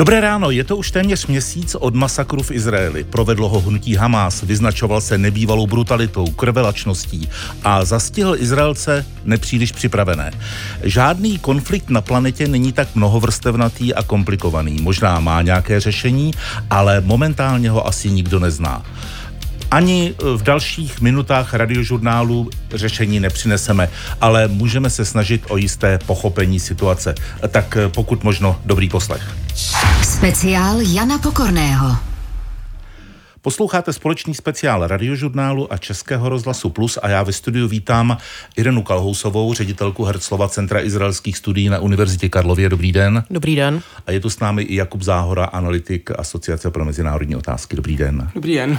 Dobré ráno, je to už téměř měsíc od masakru v Izraeli. Provedlo ho hnutí Hamas, vyznačoval se nebývalou brutalitou, krvelačností a zastihl Izraelce nepříliš připravené. Žádný konflikt na planetě není tak mnohovrstevnatý a komplikovaný. Možná má nějaké řešení, ale momentálně ho asi nikdo nezná. Ani v dalších minutách radiožurnálu řešení nepřineseme, ale můžeme se snažit o jisté pochopení situace. Tak pokud možno, dobrý poslech. Speciál Jana Pokorného. Posloucháte společný speciál radiožurnálu a Českého rozhlasu Plus a já ve studiu vítám Irenu Kalhousovou, ředitelku Herclova Centra izraelských studií na Univerzitě Karlově. Dobrý den. Dobrý den. A je tu s námi i Jakub Záhora, analytik Asociace pro mezinárodní otázky. Dobrý den. Dobrý den.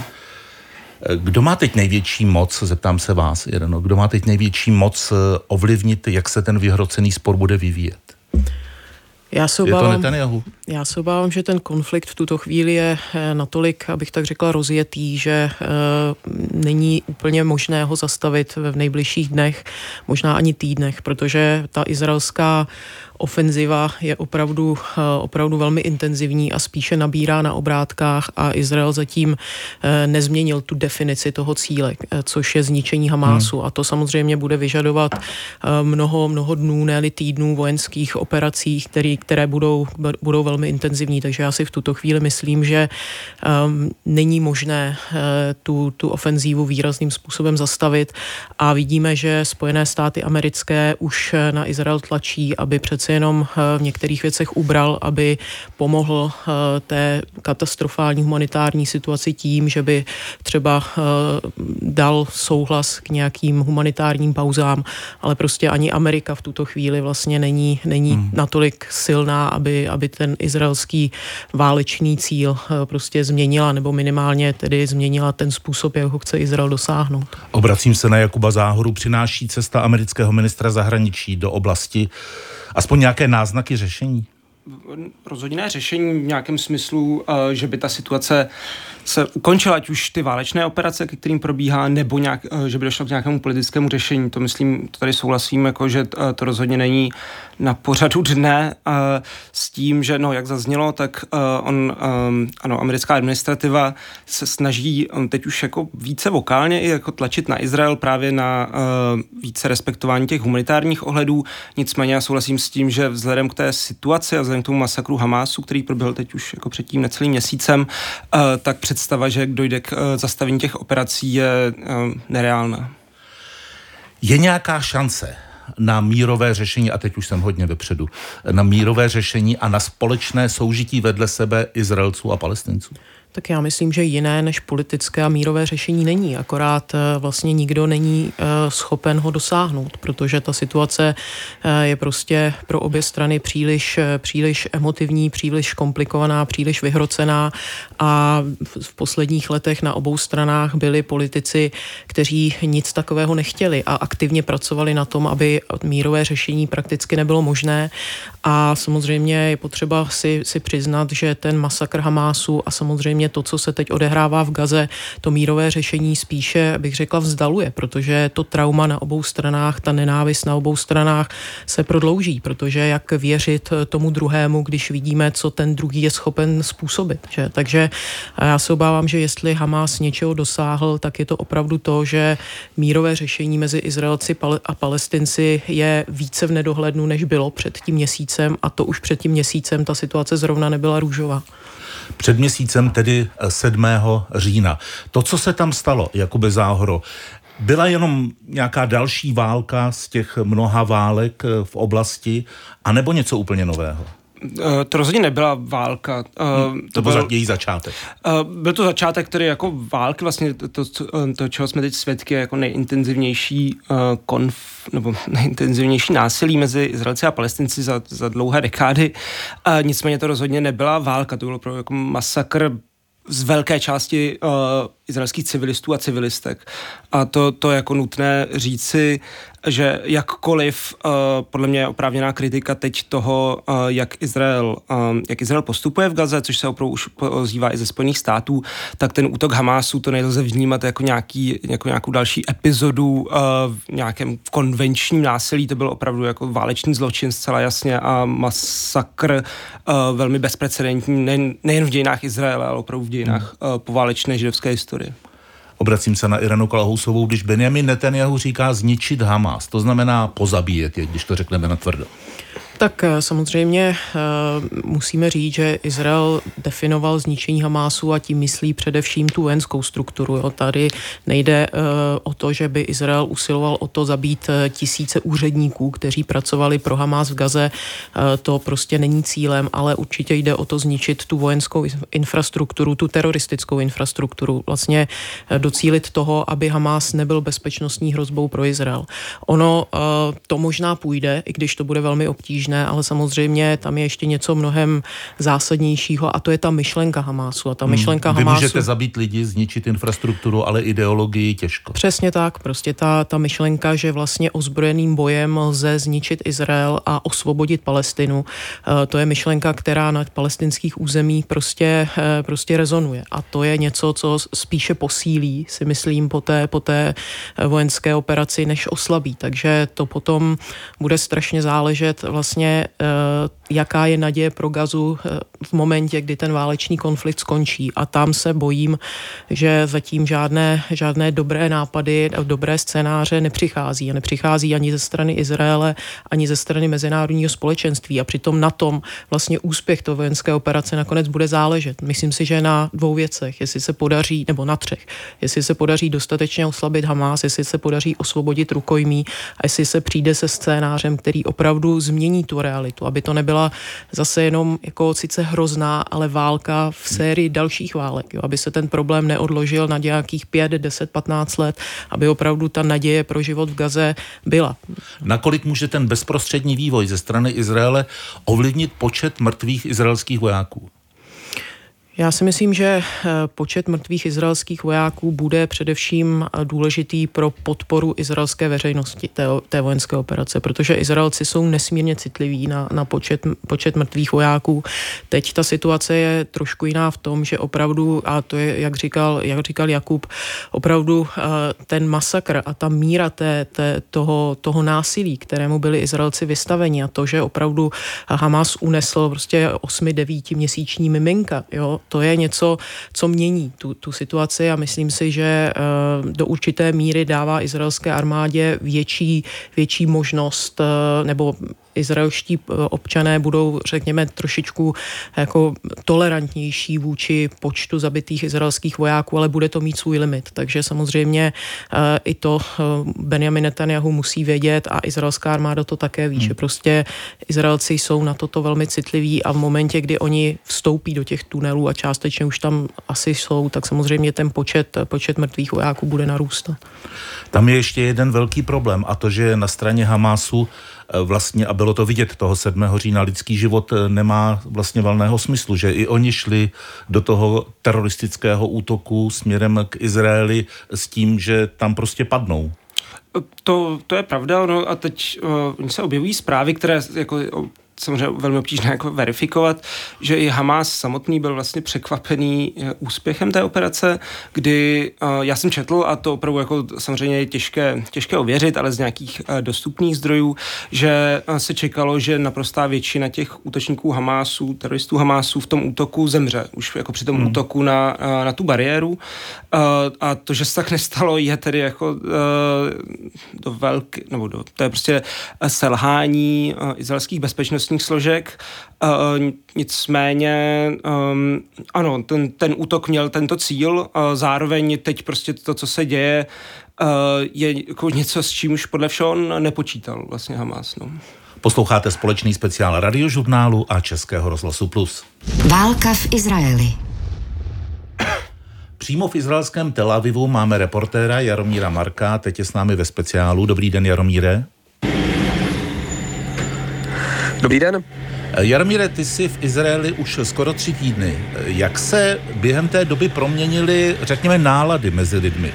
Kdo má teď největší moc, zeptám se vás, Ireno, kdo má teď největší moc eh, ovlivnit, jak se ten vyhrocený spor bude vyvíjet? Já se obávám? Já se obávám, že ten konflikt v tuto chvíli je eh, natolik, abych tak řekla, rozjetý, že e, není úplně možné ho zastavit v nejbližších dnech, možná ani týdnech, protože ta izraelská ofenziva je opravdu, eh, opravdu velmi intenzivní a spíše nabírá na obrátkách a Izrael zatím eh, nezměnil tu definici toho cíle, eh, což je zničení Hamásu hmm. a to samozřejmě bude vyžadovat mnoho, mnoho dnů, ne týdnů vojenských operací, který, které budou, budou velmi intenzivní, takže já si v tuto chvíli myslím, že um, není možné uh, tu, tu ofenzívu výrazným způsobem zastavit. A vidíme, že Spojené státy americké už na Izrael tlačí, aby přece jenom eh, v některých věcech ubral, aby pomohl eh, té katastrofální humanitární situaci tím, že by třeba eh, dal souhlas k nějakým humanitárním pauzám, ale prostě ani Amerika v tuto chvíli vlastně není, není hmm. natolik silná, aby, aby ten izraelský válečný cíl prostě změnila, nebo minimálně tedy změnila ten způsob, jak ho chce Izrael dosáhnout. Obracím se na Jakuba Záhoru. Přináší cesta amerického ministra zahraničí do oblasti aspoň nějaké náznaky řešení? Rozhodně řešení v nějakém smyslu, eh, že by ta situace se ukončila, ať už ty válečné operace, ke kterým probíhá, nebo nějak, eh, že by došlo k nějakému politickému řešení. To myslím, to tady souhlasím, jako, že eh, to rozhodně není na pořadu dne s tím, že, no, jak zaznělo, tak on, ano, americká administrativa se snaží teď už jako více vokálně i jako tlačit na Izrael právě na více respektování těch humanitárních ohledů. Nicméně já souhlasím s tím, že vzhledem k té situaci a vzhledem k tomu masakru Hamásu, který proběhl teď už jako předtím necelým měsícem, eh, tak představa, že dojde k eh, zastavení těch operací je eh, nereálná. Je nějaká šance na mírové řešení, a teď už jsem hodně vepředu, na mírové řešení a na společné soužití vedle sebe Izraelců a Palestinců? Tak já myslím, že jiné než politické a mírové řešení není. Akorát eh, vlastně nikdo není eh, schopen ho dosáhnout, protože ta situace eh, je prostě pro obě strany příliš, příliš emotivní, příliš komplikovaná, příliš vyhrocená a v posledních letech na obou stranách byli politici, kteří nic takového nechtěli a aktivně pracovali na tom, aby mírové řešení prakticky nebylo možné. A samozřejmě je potřeba si, si přiznat, že ten masakr Hamásu a samozřejmě samozřejmě to, co se teď odehrává v Gaze, to mírové řešení spíše, bych řekla, vzdaluje, protože to trauma na obou stranách, ta nenávist na obou stranách se prodlouží, protože jak věřit tomu druhému, když vidíme, co ten druhý je schopen způsobit. Že? Takže já se obávám, že jestli Hamas něčeho dosáhl, tak je to opravdu to, že mírové řešení mezi Izraelci a Palestinci je více v nedohlednu, než bylo před tím měsícem a to už před tím měsícem ta situace zrovna nebyla růžová před měsícem, tedy 7. Eh, října. To, co se tam stalo, Jakube Záhoro, byla jenom nějaká další válka z těch mnoha válek eh, v oblasti, anebo něco úplně nového? Eh, to rozhodně nebyla válka. Hmm, to, to byl její začátek. Byl to začátek, který jako války, vlastně to, to, to čeho jsme teď svědky, jako nejintenzivnější konf, nebo nejintenzivnější násilí mezi Izraelci a Palestinci za, za dlouhé dekády. Nicméně to rozhodně nebyla válka, to bylo pro jako masakr z velké části uh, izraelských civilistů a civilistek. A to, to je jako nutné říci. Že jakkoliv uh, podle mě je oprávněná kritika teď toho, uh, jak Izrael, um, jak Izrael postupuje v Gaze, což se opravdu už ozývá i ze Spojených států, tak ten útok Hamásu to nelze vnímat jako, nějaký, jako nějakou další epizodu uh, v nějakém konvenčním násilí, to byl opravdu jako válečný zločin zcela jasně a masakr uh, velmi bezprecedentní, nejen, nejen v dějinách Izraele, ale opravdu v dějinách uh, poválečné židovské historie. Obracím se na Irenu Kalahousovou, když Benjamin Netanyahu říká zničit Hamas, to znamená pozabíjet je, když to řekneme na tvrdo. Tak eh, samozřejmě eh, musíme říct, že Izrael definoval zničení Hamásu a tím myslí především tu vojenskou strukturu. Jo. Tady nejde eh, o to, že by Izrael usiloval o to zabít tisíce úředníků, kteří pracovali pro Hamás v Gaze. To prostě není cílem, ale určitě jde o to zničit tu vojenskou infrastrukturu, tu teroristickou infrastrukturu. Vlastně docílit toho, aby Hamás nebyl bezpečnostní hrozbou pro Izrael. Ono to možná půjde, i když to bude velmi obtížné obtížné, ale samozřejmě tam je ještě něco mnohem zásadnějšího a to je ta myšlenka Hamásu. A ta hmm. myšlenka hmm. Vy Hamásu... můžete zabít lidi, zničit infrastrukturu, ale ideologii těžko. Přesně tak. Prostě ta, ta myšlenka, že vlastně ozbrojeným bojem lze zničit Izrael a osvobodit Palestinu, eh, to je myšlenka, která na palestinských územích prostě, eh, prostě rezonuje. A to je něco, co spíše posílí, si myslím, po té, po té eh, vojenské operaci, než oslabí. Takže to potom bude strašně záležet vlastně vlastně, jaká je naděje pro gazu eh, v momentě, kdy ten válečný konflikt skončí. A tam se bojím, že zatím žádné, žádné dobré nápady, dobré scénáře nepřichází. A nepřichází ani ze strany Izraele, ani ze strany mezinárodního společenství. A přitom na tom vlastně úspěch to vojenské operace nakonec bude záležet. Myslím si, že na dvou věcech, jestli se podaří, nebo na třech, jestli se podaří dostatečně oslabit Hamás, jestli se podaří osvobodit rukojmí a jestli se přijde se scénářem, který opravdu změní tu realitu, aby to nebyla zase jenom jako sice hrozná, ale válka v sérii dalších válek, jo, aby se ten problém neodložil na nějakých 5, 10, 15 let, aby opravdu ta naděje pro život v Gaze byla. Nakolik může ten bezprostřední vývoj ze strany Izraele ovlivnit počet mrtvých izraelských vojáků? Já si myslím, že eh, počet mrtvých izraelských vojáků bude především eh, důležitý pro podporu izraelské veřejnosti té, té vojenské operace, protože Izraelci jsou nesmírně citliví na, na počet, počet mrtvých vojáků. Teď ta situace je trošku jiná v tom, že opravdu, a to je, jak říkal, jak říkal Jakub, opravdu eh, ten masakr a ta míra té, té, toho, toho násilí, kterému byli Izraelci vystaveni a to, že opravdu Hamas unesl prostě 8-9 měsíční miminka, jo, to je něco, co mění tu, tu situaci a myslím si, že eh, do určité míry dává izraelské armádě větší, větší možnost eh, nebo izraelští eh, občané budou, řekněme, trošičku jako tolerantnější vůči počtu zabitých izraelských vojáků, ale bude to mít svůj limit. Takže samozřejmě eh, i to eh, Benjamin Netanyahu musí vědět a izraelská armáda to také ví, hmm. že prostě Izraelci jsou na toto velmi citliví a v momentě, kdy oni vstoupí do těch tunelů a částečně už tam asi jsou, tak samozřejmě ten počet, počet mrtvých vojáků bude narůstat. Tam je ještě jeden velký problém a to, že na straně Hamásu vlastně, a bylo to vidět toho 7. října, lidský život eh, nemá vlastně valného smyslu, že i oni šli do toho teroristického útoku směrem k Izraeli s tím, že tam prostě padnou. To, to je pravda, no a teď uh, se objevují zprávy, které jako samozřejmě velmi obtížné jako verifikovat, že i Hamas samotný byl vlastně překvapený eh, úspěchem té operace, kdy uh, já jsem četl, a to opravdu jako samozřejmě je těžké, těžké ověřit, ale z nějakých uh, dostupných zdrojů, že se čekalo, že naprostá většina těch útočníků Hamásu, teroristů Hamásu v tom útoku zemře, už jako při tom hmm. útoku na, na tu bariéru. A to, že se tak nestalo, je tedy jako do velké, nebo do, to je prostě selhání izraelských bezpečnostních bezpečnostních složek. Uh, nicméně, um, ano, ten, ten útok měl tento cíl, uh, zároveň teď prostě to, co se děje, uh, je jako něco, s čím už podle všeho on nepočítal vlastně Hamas. No. Posloucháte společný speciál radiožurnálu a Českého rozhlasu Plus. Válka v Izraeli. Přímo v izraelském Tel Avivu máme reportéra Jaromíra Marka, teď je s námi ve speciálu. Dobrý den, Jaromíre. Dobrý den. Jarmíre, ty jsi v Izraeli už skoro tři týdny. Jak se během té doby proměnily, řekněme, nálady mezi lidmi?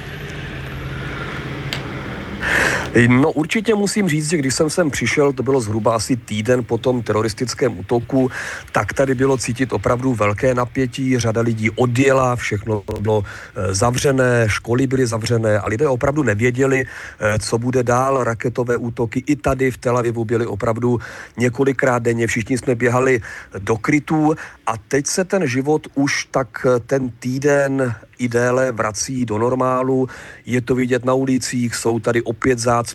No určitě musím říct, že když jsem sem přišel, to bylo zhruba asi týden po tom teroristickém útoku, tak tady bylo cítit opravdu velké napětí, řada lidí odjela, všechno bylo eh, zavřené, školy byly zavřené a lidé opravdu nevěděli, eh, co bude dál, raketové útoky i tady v Tel Avivu byly opravdu několikrát denně, všichni jsme běhali do krytů a teď se ten život už tak eh, ten týden i déle vrací do normálu. Je to vidět na ulicích, jsou tady opět zácpy.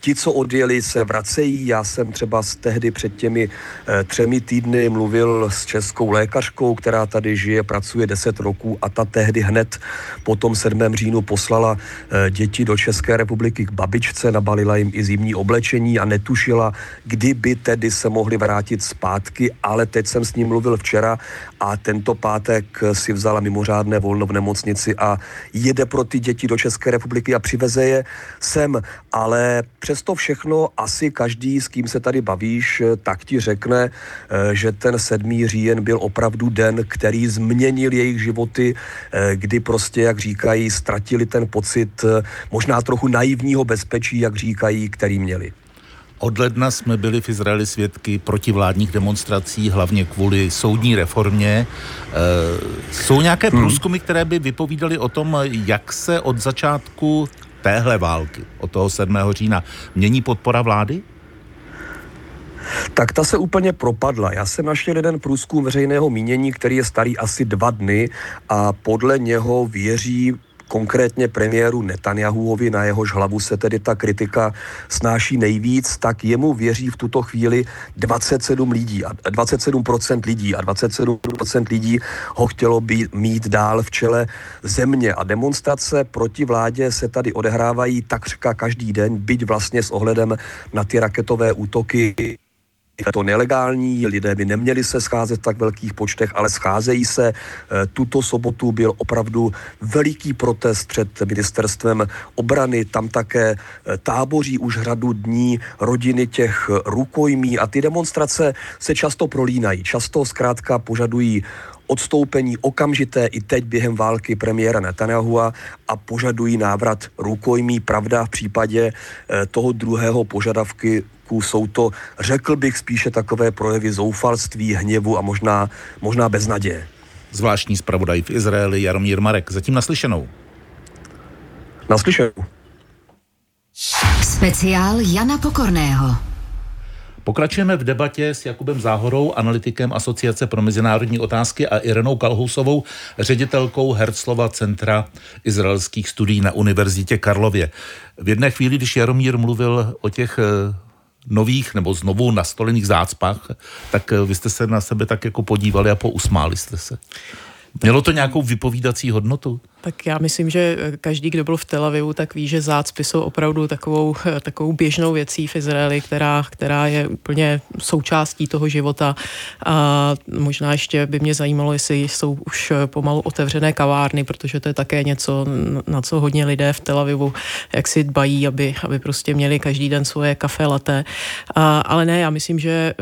Ti, co odjeli, se vracejí. Já jsem třeba tehdy před těmi eh, třemi týdny mluvil s českou lékařkou, která tady žije, pracuje 10 roků a ta tehdy hned po tom 7. říjnu poslala eh, děti do České republiky k babičce, nabalila jim i zimní oblečení a netušila, kdyby tedy se mohli vrátit zpátky, ale teď jsem s ním mluvil včera a tento pátek si vzala mimořádné volno v nemocnici a jede pro ty děti do České republiky a přiveze je sem. Ale přesto všechno asi každý, s kým se tady bavíš, tak ti řekne, eh, že ten 7. říjen byl opravdu den, který změnil jejich životy, eh, kdy prostě, jak říkají, ztratili ten pocit eh, možná trochu naivního bezpečí, jak říkají, který měli. Od ledna jsme byli v Izraeli svědky protivládních demonstrací, hlavně kvůli soudní reformě. E, jsou nějaké hmm. průzkumy, které by vypovídaly o tom, jak se od začátku téhle války, od toho 7. října, mění podpora vlády? tak ta se úplně propadla. Já jsem našel jeden průzkum veřejného mínění, který je starý asi dva dny a podle něho věří konkrétně premiéru Netanyahuovi, na jehož hlavu se tedy ta kritika snáší nejvíc, tak jemu věří v tuto chvíli 27 lidí a 27% lidí a 27% lidí ho chtělo být, mít dál v čele země. A demonstrace proti vládě se tady odehrávají takřka každý den, byť vlastně s ohledem na ty raketové útoky je to nelegální, lidé by neměli se scházet v tak velkých počtech, ale scházejí se. Eh, tuto sobotu byl opravdu veliký protest před ministerstvem obrany, tam také eh, táboří už řadu dní rodiny těch rukojmí a ty demonstrace se často prolínají. Často zkrátka požadují odstoupení okamžité i teď během války premiéra Netanyahua a požadují návrat rukojmí. Pravda v případě eh, toho druhého požadavky jsou to, řekl bych, spíše takové projevy zoufalství, hněvu a možná, možná beznaděje. Zvláštní zpravodaj v Izraeli Jaromír Marek. Zatím naslyšenou. Naslyšenou. Speciál Jana Pokorného. Pokračujeme v debatě s Jakubem Záhorou, analytikem Asociace pro mezinárodní otázky a Irenou Kalhousovou, ředitelkou Herzlova Centra izraelských studií na Univerzitě Karlově. V jedné chvíli, když Jaromír mluvil o těch eh, nových nebo znovu nastolených zácpách, tak eh, vy jste se na sebe tak jako podívali a pousmáli jste se. Mělo to nějakou vypovídací hodnotu? Tak já myslím, že každý, kdo byl v Tel Avivu, tak ví, že zácpy jsou opravdu takovou, takovou běžnou věcí v Izraeli, která, která je úplně součástí toho života. A možná ještě by mě zajímalo, jestli jsou už pomalu otevřené kavárny, protože to je také něco, na co hodně lidé v Tel Avivu jak si dbají, aby, aby prostě měli každý den svoje kafe latte. A, ale ne, já myslím, že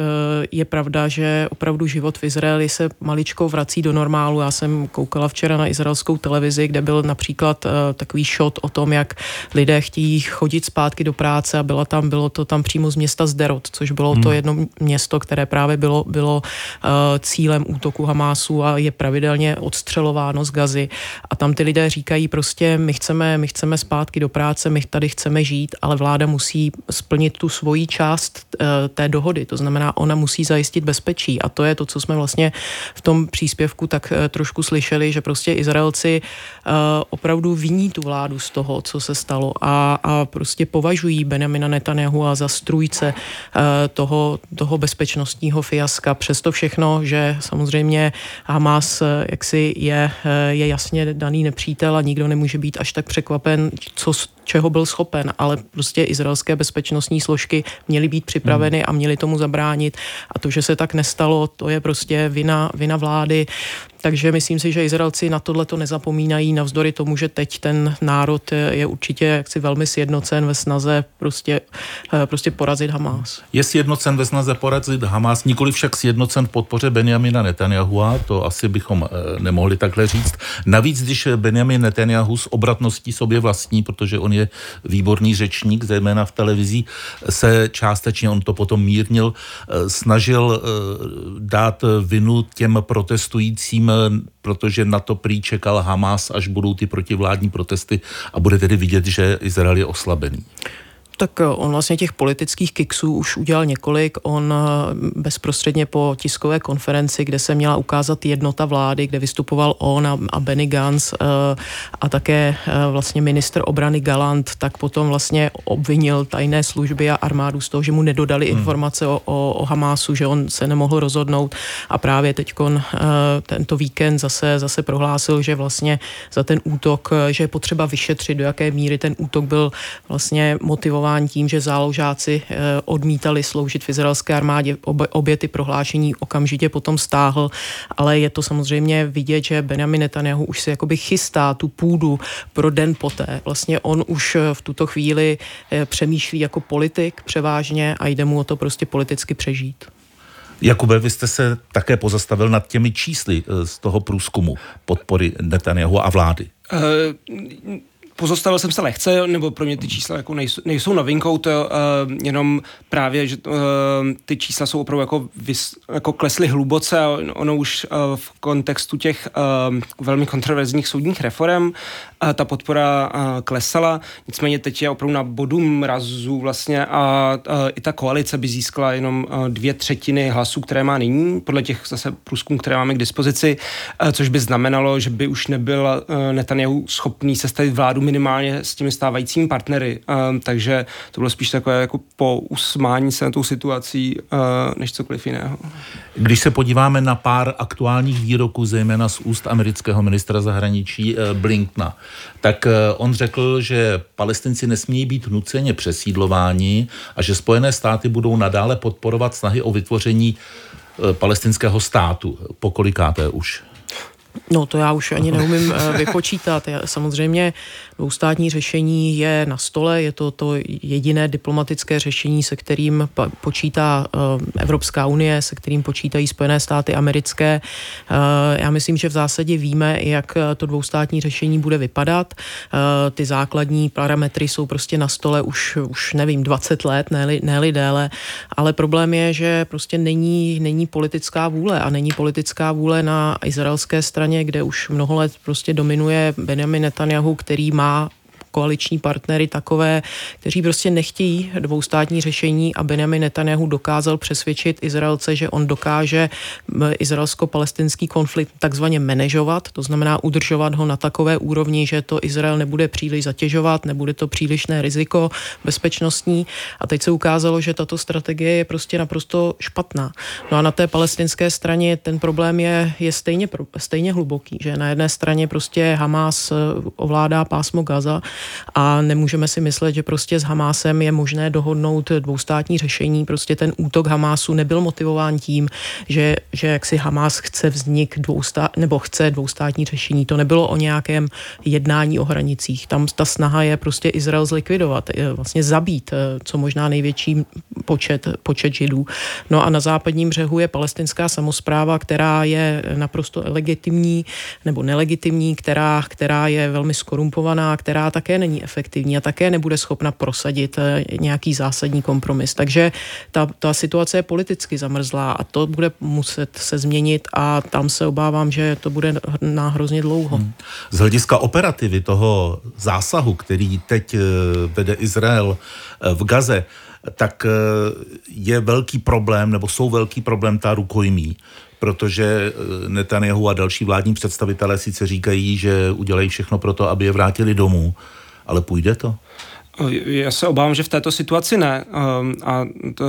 je pravda, že opravdu život v Izraeli se maličko vrací do normálu. Já jsem koukala včera na izraelskou televizi, kde byl například uh, takový shot o tom, jak lidé chtějí chodit zpátky do práce a bylo tam, bylo to tam přímo z města Zderot, což bylo hmm. to jedno město, které právě bylo, bylo uh, cílem útoku Hamásu a je pravidelně odstřelováno z gazy. A tam ty lidé říkají prostě, my chceme, my chceme zpátky do práce, my tady chceme žít, ale vláda musí splnit tu svoji část uh, té dohody, to znamená, ona musí zajistit bezpečí. A to je to, co jsme vlastně v tom příspěvku tak trošku slyšeli, že prostě Izraelci Eh, opravdu viní tu vládu z toho, co se stalo a, a prostě považují Benjamina Netanyahu a za strůjce eh, toho, toho bezpečnostního fiaska. Přesto všechno, že samozřejmě Hamas eh, jaksi je, je jasně daný nepřítel a nikdo nemůže být až tak překvapen, co čeho byl schopen, ale prostě izraelské bezpečnostní složky měly být připraveny a měly tomu zabránit. A to, že se tak nestalo, to je prostě vina, vina vlády. Takže myslím si, že Izraelci na tohle to nezapomínají, navzdory tomu, že teď ten národ je určitě jaksi velmi sjednocen ve snaze prostě, eh, prostě porazit Hamas. Je sjednocen ve snaze porazit Hamas, nikoli však sjednocen v podpoře Benjamina Netanyahua, to asi bychom eh, nemohli takhle říct. Navíc, když Benjamin Netanyahu s obratností sobě vlastní, protože on je výborný řečník, zejména v televizi, se částečně, on to potom mírnil, snažil dát vinu těm protestujícím, protože na to prý čekal Hamas, až budou ty protivládní protesty a bude tedy vidět, že Izrael je oslabený. Tak eh, on vlastně těch politických kiksů už udělal několik. On eh, bezprostředně po tiskové konferenci, kde se měla ukázat jednota vlády, kde vystupoval on a, a Benny Gantz eh, a také vlastně minister obrany Galant, tak potom vlastně obvinil tajné služby a armádu z toho, že mu nedodali hmm. informace o, o, o Hamásu, že on se nemohl rozhodnout a právě teď tento víkend zase, zase prohlásil, že vlastně za ten útok, že je potřeba vyšetřit, do jaké míry ten útok byl vlastně motivován motivován tím, že záložáci eh, odmítali sloužit v izraelské armádě. Obě, obě ty prohlášení okamžitě potom stáhl, ale je to samozřejmě vidět, že Benjamin Netanyahu už si jakoby chystá tu půdu pro den poté. Vlastně on už eh, v tuto chvíli eh, přemýšlí jako politik převážně a jde mu o to prostě politicky přežít. Jakube, vy jste se také pozastavil nad těmi čísly z toho průzkumu podpory Netanyahu a vlády. Uh, Pozostavil jsem se lehce, nebo pro mě ty čísla jako nejsou, nejsou novinkou, to uh, jenom právě, že uh, ty čísla jsou opravdu jako, vys, jako klesly hluboce a ono už uh, v kontextu těch uh, velmi kontroverzních soudních reform ta podpora klesala, nicméně teď je opravdu na bodu mrazu vlastně a i ta koalice by získala jenom dvě třetiny hlasů, které má nyní, podle těch zase průzkumů, které máme k dispozici, což by znamenalo, že by už nebyl Netanyahu schopný sestavit vládu minimálně s těmi stávajícími partnery. Takže to bylo spíš takové jako po usmání se na tou situací, než cokoliv jiného. Když se podíváme na pár aktuálních výroků, zejména z úst amerického ministra zahraničí uh, Blinkna, tak uh, on řekl, že palestinci nesmí být nuceně přesídlováni a že Spojené státy budou nadále podporovat snahy o vytvoření palestinského státu. Pokolikáté už? No to já už ani neumím vypočítat. Samozřejmě Dvoustátní řešení je na stole, je to to jediné diplomatické řešení, se kterým počítá eh, Evropská unie, se kterým počítají Spojené státy americké. Eh, já myslím, že v zásadě víme, jak to dvoustátní řešení bude vypadat. Eh, ty základní parametry jsou prostě na stole už, už nevím, 20 let, ne-li, ne déle, ale problém je, že prostě není, není politická vůle a není politická vůle na izraelské straně, kde už mnoho let prostě dominuje Benjamin Netanyahu, který má koaliční partnery takové, kteří prostě nechtějí dvoustátní řešení a Benjamin Netanyahu dokázal přesvědčit Izraelce, že on dokáže izraelsko-palestinský konflikt takzvaně manažovat, to znamená udržovat ho na takové úrovni, že to Izrael nebude příliš zatěžovat, nebude to přílišné riziko bezpečnostní. A teď se ukázalo, že tato strategie je prostě naprosto špatná. No a na té palestinské straně ten problém je, je stejně, stejně hluboký, že na jedné straně prostě Hamas ovládá pásmo Gaza, a nemůžeme si myslet, že prostě s Hamásem je možné dohodnout dvoustátní řešení. Prostě ten útok Hamásu nebyl motivován tím, že, že jak si Hamás chce vznik dvoustát, nebo chce dvoustátní řešení. To nebylo o nějakém jednání o hranicích. Tam ta snaha je prostě Izrael zlikvidovat, vlastně zabít eh, co možná největší počet, počet židů. No a na západním břehu je palestinská samozpráva, která je naprosto legitimní nebo nelegitimní, která, která je velmi skorumpovaná, která také není efektivní a také nebude schopna prosadit eh, nějaký zásadní kompromis. Takže ta, ta situace je politicky zamrzlá a to bude muset se změnit a tam se obávám, že to bude na hrozně dlouho. Hmm. Z hlediska operativy toho zásahu, který teď eh, vede Izrael eh, v Gaze, tak je velký problém, nebo jsou velký problém ta rukojmí protože Netanyahu a další vládní představitelé sice říkají, že udělají všechno pro to, aby je vrátili domů, ale půjde to? Já se obávám, že v této situaci ne. Ehm, a to,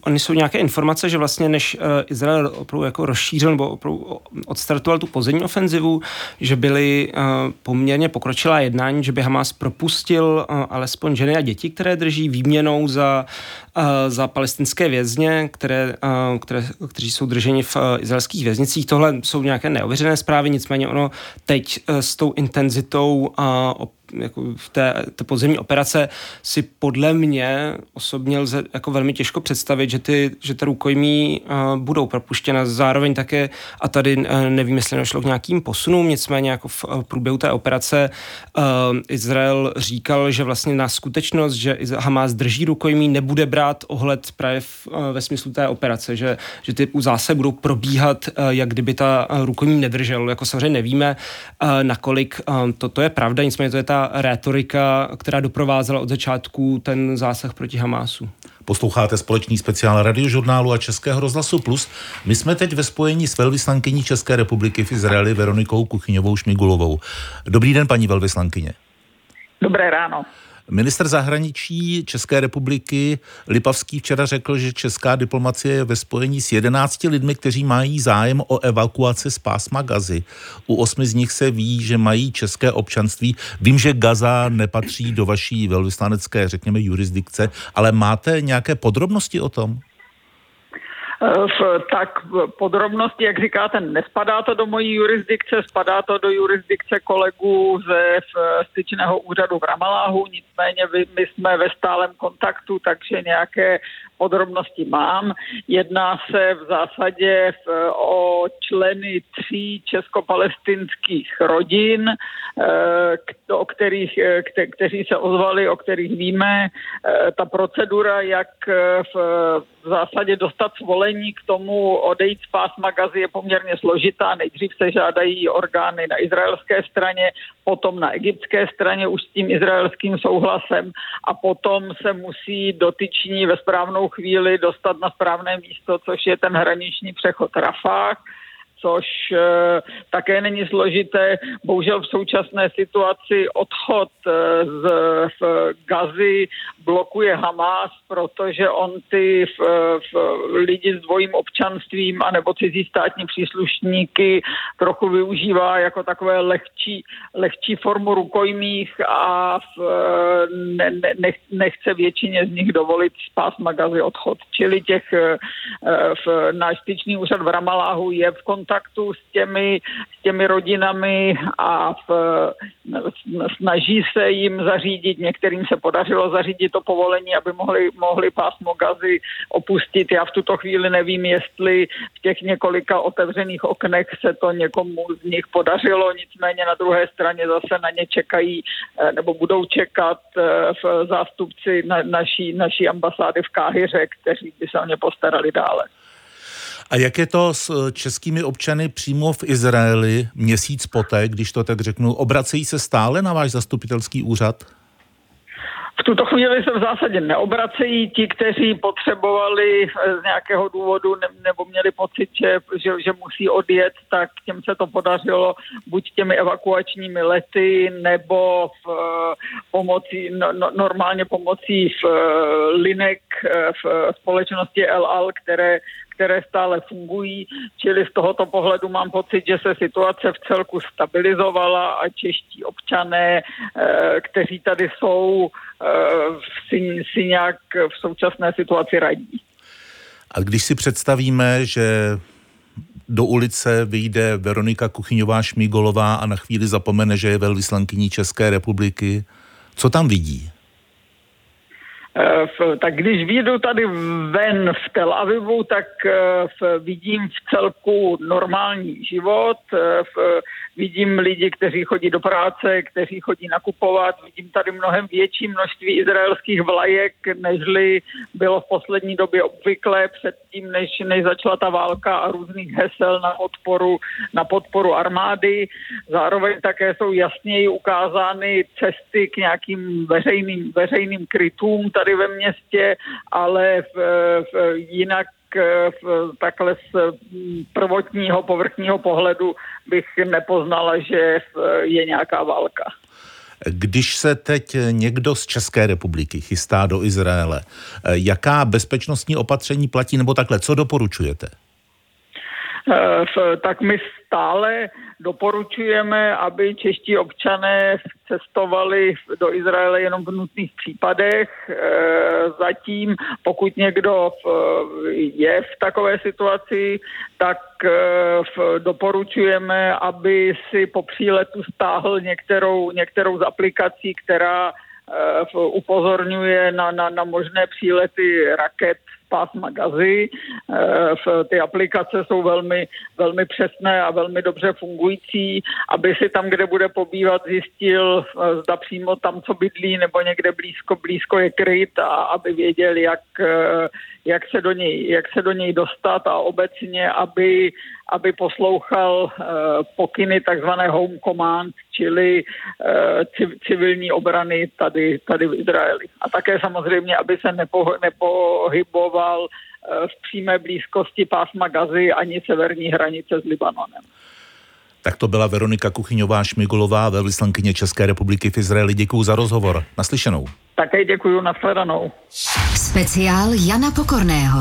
oni jsou nějaké informace, že vlastně než eh, Izrael opravdu jako rozšířil nebo opravdu odstartoval tu pozemní ofenzivu, že byly eh, poměrně pokročilá jednání, že by Hamas propustil eh, alespoň ženy a děti, které drží výměnou za, za palestinské vězně, které, které, kteří jsou drženi v izraelských věznicích. Tohle jsou nějaké neověřené zprávy, nicméně ono teď s tou intenzitou jako v té, té podzemní operace si podle mě osobně lze jako velmi těžko představit, že ty, že ty rukojmí uh, budou propuštěna. Zároveň také, a tady uh, nevím, jestli nešlo k nějakým posunům, nicméně jako v uh, průběhu té operace uh, Izrael říkal, že vlastně na skutečnost, že Hamas drží rukojmí, nebude brát ohled právě v, uh, ve smyslu té operace, že, že ty zase budou probíhat, uh, jak kdyby ta uh, rukojmí nedržel. Jako samozřejmě nevíme, uh, nakolik uh, to, to je pravda, nicméně to je ta rétorika, která doprovázela od začátku ten zásah proti Hamásu. Posloucháte společný speciál radiožurnálu a Českého rozhlasu Plus. My jsme teď ve spojení s velvyslankyní České republiky v Izraeli Veronikou Kuchyňovou Šmigulovou. Dobrý den, paní velvyslankyně. Dobré ráno. Minister zahraničí České republiky Lipavský včera řekl, že česká diplomacie je ve spojení s 11 lidmi, kteří mají zájem o evakuaci z pásma Gazy. U osmi z nich se ví, že mají české občanství. Vím, že Gaza nepatří do vaší velvyslanecké, řekněme, jurisdikce, ale máte nějaké podrobnosti o tom? V tak podrobnosti, jak říkáte, nespadá to do mojí jurisdikce, spadá to do jurisdikce kolegů ze styčného úřadu v Ramaláhu, nicméně my jsme ve stálem kontaktu, takže nějaké podrobnosti mám. Jedná se v zásadě v, o členy tří českopalestinských rodin, eh, o kterých, eh, kte, kteří se ozvali, o kterých víme. Eh, ta procedura, jak v, v zásadě dostat svolení k tomu odejít z pásma gazy je poměrně složitá. Nejdřív se žádají orgány na izraelské straně, potom na egyptské straně už s tím izraelským souhlasem a potom se musí dotyční ve správnou chvíli dostat na správné místo, což je ten hraniční přechod Rafah což e, také není složité. Bohužel v současné situaci odchod e, z v Gazy blokuje Hamas, protože on ty v, v lidi s dvojím občanstvím anebo cizí státní příslušníky trochu využívá jako takové lehčí, lehčí formu rukojmích a v, ne, ne, nechce většině z nich dovolit z pásma Gazy odchod. Čili těch e, v, náš styčný úřad v Ramaláhu je v kontaktu kontaktu s těmi, s těmi rodinami a v, snaží se jim zařídit, některým se podařilo zařídit to povolení, aby mohli, mohli pásmo gazy opustit. Já v tuto chvíli nevím, jestli v těch několika otevřených oknech se to někomu z nich podařilo, nicméně na druhé straně zase na ně čekají eh, nebo budou čekat eh, v zástupci na, naší, naší ambasády v Káhyře, kteří by se o ně postarali dále. A jak je to s eh, českými občany přímo v Izraeli měsíc poté, když to tak řeknu, obracejí se stále na váš zastupitelský úřad? V tuto chvíli se v zásadě neobracejí ti, kteří potřebovali eh, z nějakého důvodu ne, nebo měli pocit, že, že, že musí odjet, tak těm se to podařilo buď těmi evakuačními lety nebo v eh, pomocí, no, no, normálně pomocí v linek v společnosti El Al, které které stále fungují, čili z tohoto pohledu mám pocit, že se situace v celku stabilizovala a čeští občané, eh, kteří tady jsou, eh, si, si nějak v současné situaci radí. A když si představíme, že do ulice vyjde Veronika Kuchyňová Šmígolová a na chvíli zapomene, že je velvyslankyní České republiky, co tam vidí? Eh, tak když vyjdu tady ven v Tel Avivu, tak eh, vidím v celku normální život, eh, vidím lidi, kteří chodí do práce, kteří chodí nakupovat, vidím tady mnohem větší množství izraelských vlajek, nežli bylo v poslední době obvyklé předtím, než, než začala ta válka a různých hesel na podporu, na podporu armády. Zároveň také jsou jasněji ukázány cesty k nějakým veřejným, veřejným krytům. Tady ve městě, ale v, v, jinak v, takhle z prvotního povrchního pohledu bych nepoznala, že je nějaká válka. Když se teď někdo z České republiky chystá do Izraele, jaká bezpečnostní opatření platí nebo takhle, co doporučujete? tak my stále doporučujeme, aby čeští občané cestovali do Izraele jenom v nutných případech. Zatím, pokud někdo je v takové situaci, tak doporučujeme, aby si po příletu stáhl některou, některou z aplikací, která upozorňuje na, na, na možné přílety raket pásma gazy. Eh, ty aplikace jsou velmi, velmi přesné a velmi dobře fungující, aby si tam, kde bude pobývat, zjistil, eh, zda přímo tam, co bydlí, nebo někde blízko, blízko je kryt a aby věděl, jak, eh, jak, se, do něj, jak se do něj dostat a obecně, aby aby poslouchal eh, pokyny takzvané home command, čili eh, civilní obrany tady, tady v Izraeli. A také samozřejmě, aby se nepo, nepohyboval eh, v přímé blízkosti pásma Gazy ani severní hranice s Libanonem. Tak to byla Veronika Kuchyňová Šmigulová, velvyslankyně České republiky v Izraeli. Děkuji za rozhovor. Naslyšenou. Také děkuji, nashledanou. Speciál Jana Pokorného.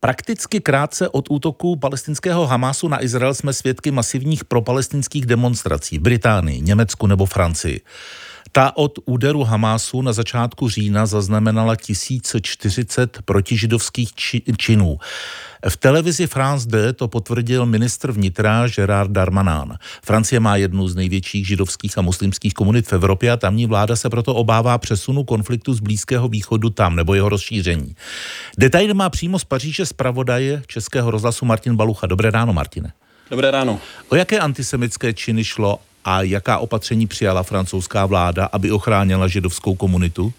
Prakticky krátce od útoku palestinského Hamásu na Izrael jsme svědky masivních propalestinských demonstrací v Británii, Německu nebo Francii. Ta od úderu Hamásu na začátku října zaznamenala 1040 protižidovských činů. V televizi France 2 to potvrdil ministr vnitra Gerard Darmanin. Francie má jednu z největších židovských a muslimských komunit v Evropě a tamní vláda se proto obává přesunu konfliktu z Blízkého východu tam nebo jeho rozšíření. Detaily má přímo z Paříže zpravodaj Českého rozhlasu Martin Balucha. Dobré ráno, Martine. Dobré ráno. O jaké antisemické činy šlo a jaká opatření přijala francouzská vláda, aby ochránila židovskou komunitu?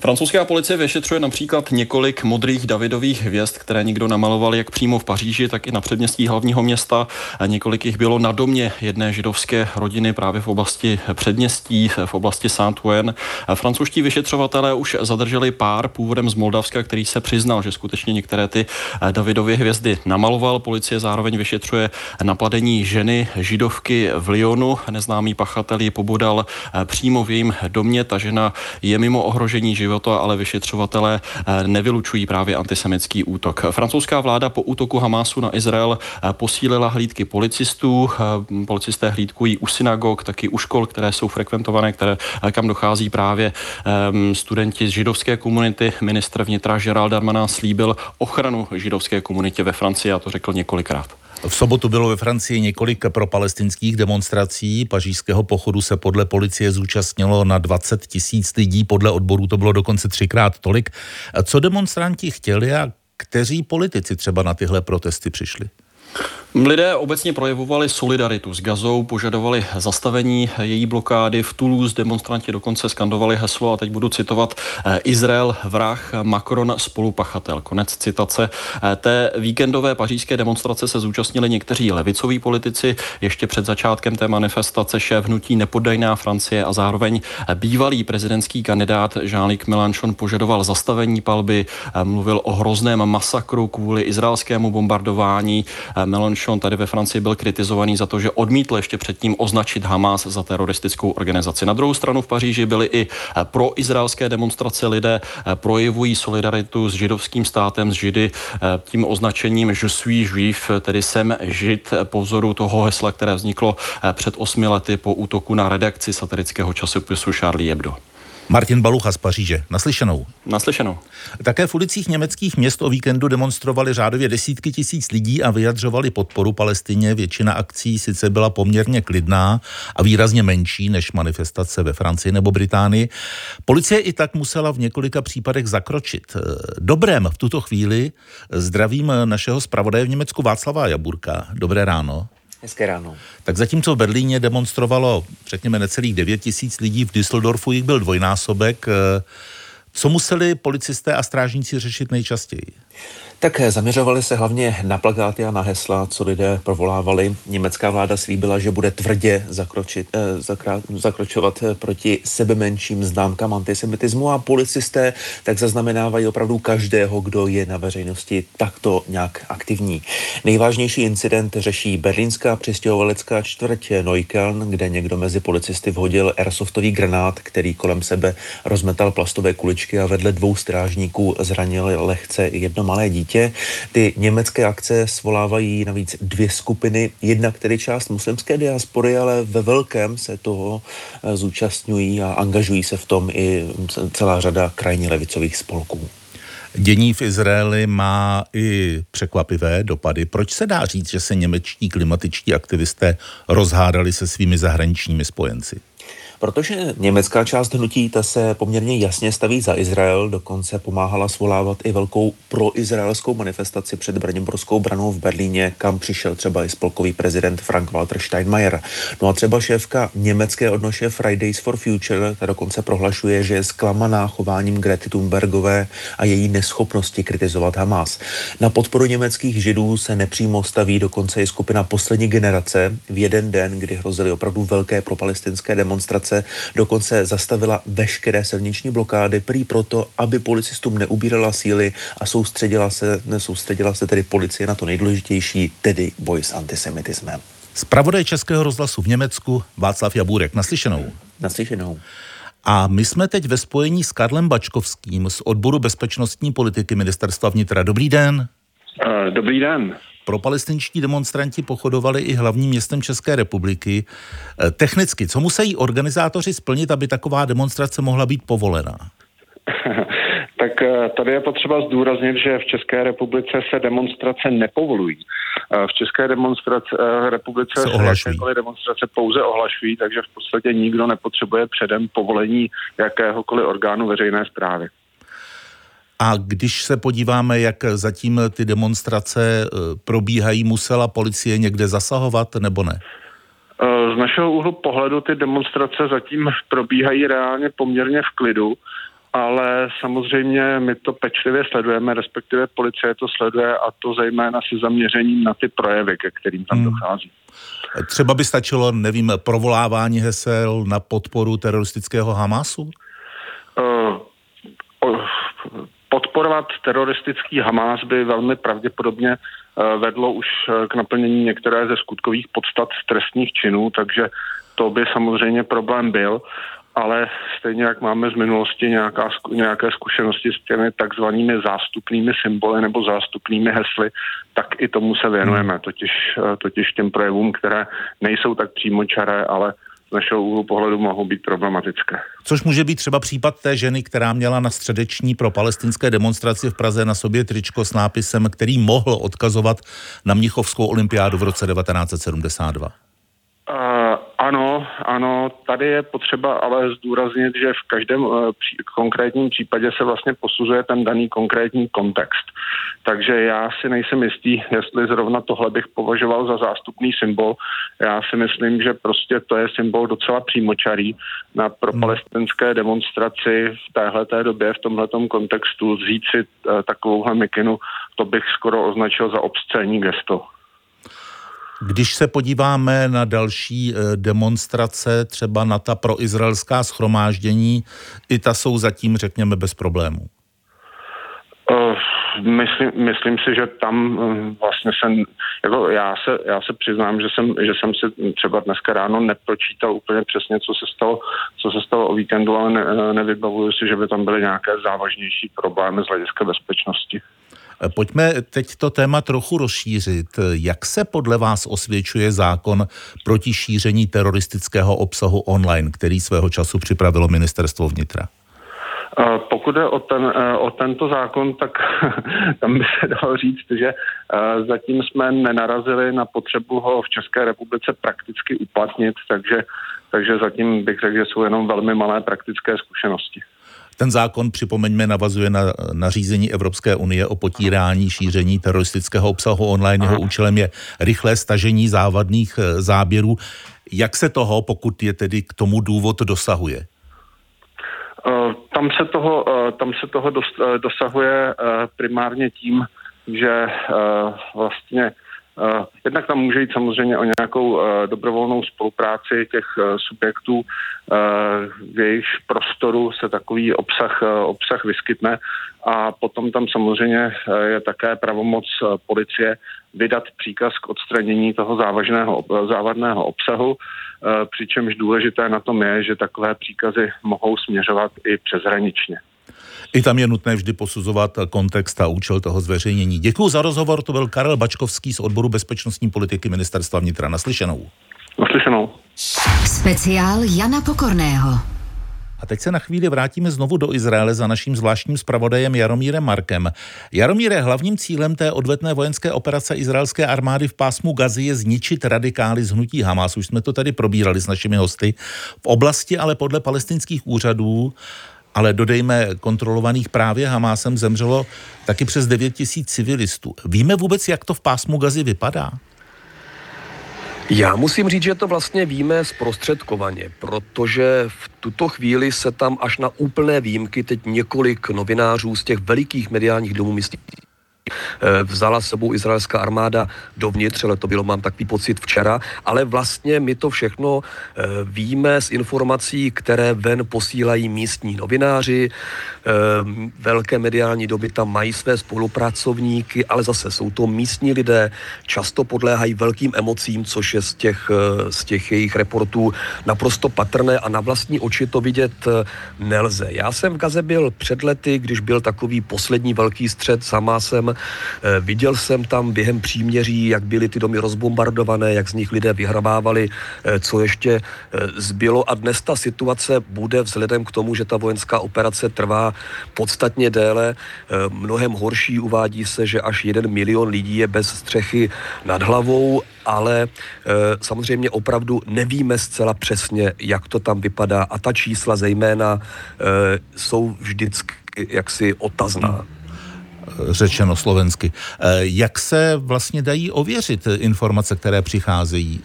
Francouzská policie vyšetřuje například několik modrých Davidových hvězd, které někdo namaloval jak přímo v Paříži, tak i na předměstí hlavního města. Několik jich bylo na domě jedné židovské rodiny právě v oblasti předměstí, v oblasti Saint-Ouen. Francouzští vyšetřovatelé už zadrželi pár původem z Moldavska, který se přiznal, že skutečně některé ty Davidovy hvězdy namaloval. Policie zároveň vyšetřuje napadení ženy židovky v Lyonu. Neznámý pachatel ji pobodal přímo v jejím domě. Ta žena je mimo ohrožení života ale vyšetřovatelé eh, nevylučují právě antisemický útok. Francouzská vláda po útoku Hamásu na Izrael eh, posílila hlídky policistů. Eh, policisté hlídkují u synagog, taky u škol, které jsou frekventované, které, kam dochází právě ehm, studenti z židovské komunity. Ministr vnitra Gerald Darmanin slíbil ochranu židovské komunitě ve Francii a to řekl několikrát. V sobotu bylo ve Francii několik propalestinských demonstrací. Pařížského pochodu se podle policie zúčastnilo na 20 tisíc lidí, podle odborů to bylo dokonce třikrát tolik. Co demonstranti chtěli a kteří politici třeba na tyhle protesty přišli? Lidé obecně projevovali solidaritu s Gazou, požadovali zastavení její blokády. V Toulouse demonstranti dokonce skandovali heslo, a teď budu citovat, eh, Izrael vrah, Macron spolupachatel. Konec citace. Eh, té víkendové pařížské demonstrace se zúčastnili někteří levicoví politici. Ještě před začátkem té manifestace šéf hnutí Nepoddajná Francie a zároveň bývalý prezidentský kandidát Jean-Luc Mélenchon požadoval zastavení palby, eh, mluvil o hrozném masakru kvůli izraelskému bombardování. Mélenchon Mélenchon tady ve Francii byl kritizovaný za to, že odmítl ještě předtím označit Hamas za teroristickou organizaci. Na druhou stranu v Paříži byly i eh, pro izraelské demonstrace lidé eh, projevují solidaritu s židovským státem, s židy eh, tím označením Je suis juif, tedy jsem žid po vzoru toho hesla, které vzniklo před osmi lety po útoku na redakci satirického časopisu Charlie Hebdo. Martin Balucha z Paříže. Naslyšenou. Naslyšenou. Také v ulicích německých měst o víkendu demonstrovali řádově desítky tisíc lidí a vyjadřovali podporu Palestině. Většina akcí sice byla poměrně klidná a výrazně menší než manifestace ve Francii nebo Británii. Policie i tak musela v několika případech zakročit. Dobrém v tuto chvíli zdravím našeho zpravodaje v Německu Václava Jaburka. Dobré ráno. Hezké ráno. Tak zatímco v Berlíně demonstrovalo, řekněme, necelých 9 tisíc lidí, v Düsseldorfu jich byl dvojnásobek. Eh, co museli policisté a strážníci řešit nejčastěji? Tak zaměřovali se hlavně na plakáty a na hesla, co lidé provolávali. Německá vláda slíbila, že bude tvrdě zakročit, eh, zakra, zakročovat eh, proti sebemenším známkám antisemitismu a policisté tak zaznamenávají opravdu každého, kdo je na veřejnosti takto nějak aktivní. Nejvážnější incident řeší berlínská přistěhovalecká čtvrť Neukölln, kde někdo mezi policisty vhodil airsoftový granát, který kolem sebe rozmetal plastové kuličky a vedle dvou strážníků zranili lehce jedno malé dítě. Ty německé akce svolávají navíc dvě skupiny. Jedna, který část muslimské diaspory, ale ve velkém se toho eh, zúčastňují a angažují se v tom i celá řada krajně levicových spolků. Dění v Izraeli má i překvapivé dopady. Proč se dá říct, že se němečtí klimatičtí aktivisté rozhádali se svými zahraničními spojenci? Protože německá část hnutí ta se poměrně jasně staví za Izrael, dokonce pomáhala svolávat i velkou proizraelskou manifestaci před Braniborskou branou v Berlíně, kam přišel třeba i spolkový prezident Frank-Walter Steinmeier. No a třeba šéfka německé odnoše Fridays for Future ta dokonce prohlašuje, že je zklamaná chováním Grety Thunbergové a její neschopnosti kritizovat Hamas. Na podporu německých židů se nepřímo staví dokonce i skupina poslední generace v jeden den, kdy hrozily opravdu velké propalestinské demonstrace se dokonce zastavila veškeré silniční blokády, prý proto, aby policistům neubírala síly a soustředila se, soustředila se tedy policie na to nejdůležitější, tedy boj s antisemitismem. Zpravodaj Českého rozhlasu v Německu Václav Jabůrek. Naslyšenou. Naslyšenou. A my jsme teď ve spojení s Karlem Bačkovským z odboru bezpečnostní politiky ministerstva vnitra. Dobrý den. Dobrý den. Pro palestinští demonstranti pochodovali i hlavním městem České republiky. Eh, technicky, co musí organizátoři splnit, aby taková demonstrace mohla být povolená? tak eh, tady je potřeba zdůraznit, že v České republice se demonstrace nepovolují. Eh, v České demonstrace, republice se, se jakékoliv demonstrace pouze ohlašují, takže v podstatě nikdo nepotřebuje předem povolení jakéhokoliv orgánu veřejné zprávy. A když se podíváme, jak zatím ty demonstrace e, probíhají, musela policie někde zasahovat nebo ne? E, z našeho úhlu pohledu ty demonstrace zatím probíhají reálně poměrně v klidu, ale samozřejmě my to pečlivě sledujeme, respektive policie to sleduje a to zejména si zaměřením na ty projevy, ke kterým tam hmm. dochází. Třeba by stačilo, nevím, provolávání hesel na podporu teroristického Hamasu? Uh, podporovat teroristický Hamás by velmi pravděpodobně eh, vedlo už eh, k naplnění některé ze skutkových podstat trestních činů, takže to by samozřejmě problém byl, ale stejně jak máme z minulosti nějaká, nějaké zkušenosti s těmi takzvanými zástupnými symboly nebo zástupnými hesly, tak i tomu se věnujeme, totiž, eh, totiž těm projevům, které nejsou tak přímočaré, ale našeho úhlu pohledu mohou být problematické. Což může být třeba případ té ženy, která měla na středeční pro palestinské demonstraci v Praze na sobě tričko s nápisem, který mohl odkazovat na Mnichovskou olympiádu v roce 1972. Uh, ano, ano, tady je potřeba ale zdůraznit, že v každém uh, pří, konkrétním případě se vlastně posuzuje ten daný konkrétní kontext. Takže já si nejsem jistý, jestli zrovna tohle bych považoval za zástupný symbol. Já si myslím, že prostě to je symbol docela přímočarý na propalestinské demonstraci v téhleté době, v tomhletom kontextu, vzít si uh, takovouhle mikinu, to bych skoro označil za obscénní gesto. Když se podíváme na další eh, demonstrace, třeba na ta proizraelská schromáždění, i ta jsou zatím, řekněme, bez problémů. Uh, myslím, myslím si, že tam uh, vlastně jsem, jako já se, já se přiznám, že jsem, že jsem si třeba dneska ráno nepročítal úplně přesně, co se stalo, co se stalo o víkendu, ale ne, nevybavuju si, že by tam byly nějaké závažnější problémy z hlediska bezpečnosti. Pojďme teď to téma trochu rozšířit. Jak se podle vás osvědčuje zákon proti šíření teroristického obsahu online, který svého času připravilo ministerstvo vnitra? Pokud je o, ten, e, o tento zákon, tak tam by se dalo říct, že zatím jsme nenarazili na potřebu ho v České republice prakticky uplatnit, takže, takže zatím bych řekl, že jsou jenom velmi malé praktické zkušenosti. Ten zákon, připomeňme, navazuje na nařízení Evropské unie o potírání šíření teroristického obsahu online. Jeho účelem je rychlé stažení závadných eh, záběrů. Jak se toho, pokud je tedy k tomu důvod, dosahuje? Eh, tam se toho, eh, tam se toho dosahuje primárně tím, že vlastně jednak tam může jít samozřejmě o nějakou uh, dobrovolnou spolupráci těch uh, subjektů, v jejich prostoru se takový obsah, obsah vyskytne a potom tam samozřejmě je také pravomoc policie vydat příkaz k odstranění toho závažného, závadného obsahu, přičemž důležité na tom je, že takové příkazy mohou směřovat i přeshraničně. I tam je nutné vždy posuzovat kontext a účel toho zveřejnění. Děkuji za rozhovor, to byl Karel Bačkovský z odboru bezpečnostní politiky ministerstva vnitra. Naslyšenou. Naslyšenou. Speciál Jana Pokorného. A teď se na chvíli vrátíme znovu do Izraele za naším zvláštním zpravodajem Jaromírem Markem. Jaromíre, hlavním cílem té odvetné vojenské operace izraelské armády v pásmu Gazy je zničit radikály z hnutí Hamas. Už jsme to tady probírali s našimi hosty. V oblasti ale podle palestinských úřadů ale dodejme kontrolovaných právě Hamásem zemřelo taky přes 9 tisíc civilistů. Víme vůbec, jak to v pásmu Gazy vypadá? Já musím říct, že to vlastně víme zprostředkovaně, protože v tuto chvíli se tam až na úplné výjimky teď několik novinářů z těch velikých mediálních domů myslí Eh, vzala sebou izraelská armáda dovnitř, ale to bylo, mám takový pocit včera, ale vlastně my to všechno eh, víme z informací, které ven posílají místní novináři, eh, velké mediální doby tam mají své spolupracovníky, ale zase jsou to místní lidé, často podléhají velkým emocím, což je z těch, z těch jejich reportů naprosto patrné a na vlastní oči to vidět nelze. Já jsem v Gaze byl před lety, když byl takový poslední velký střed s Hamásem viděl jsem tam během příměří, jak byly ty domy rozbombardované, jak z nich lidé vyhrabávali, eh, co ještě eh, zbylo. A dnes ta situace bude vzhledem k tomu, že ta vojenská operace trvá podstatně déle, mnohem horší. Uvádí se, že až jeden milion lidí je bez střechy nad hlavou, ale samozřejmě opravdu nevíme zcela přesně, jak to tam vypadá a ta čísla zejména jsou vždycky jaksi otazná řečeno slovensky. Eh, jak se vlastně dají ověřit informace, které přicházejí?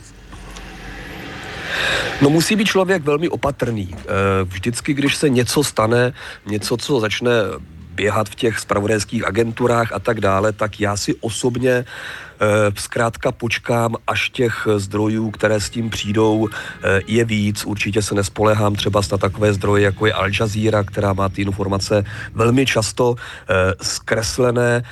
No musí být člověk velmi opatrný. Eh, vždycky, když se něco stane, něco, co začne běhat v těch spravodajských agenturách a tak dále, tak já si osobně zkrátka počkám, až těch zdrojů, které s tím přijdou, eh, je víc. Určitě se nespolehám třeba na takové zdroje, jako je Al Jazeera, která má ty informace velmi často eh, zkreslené.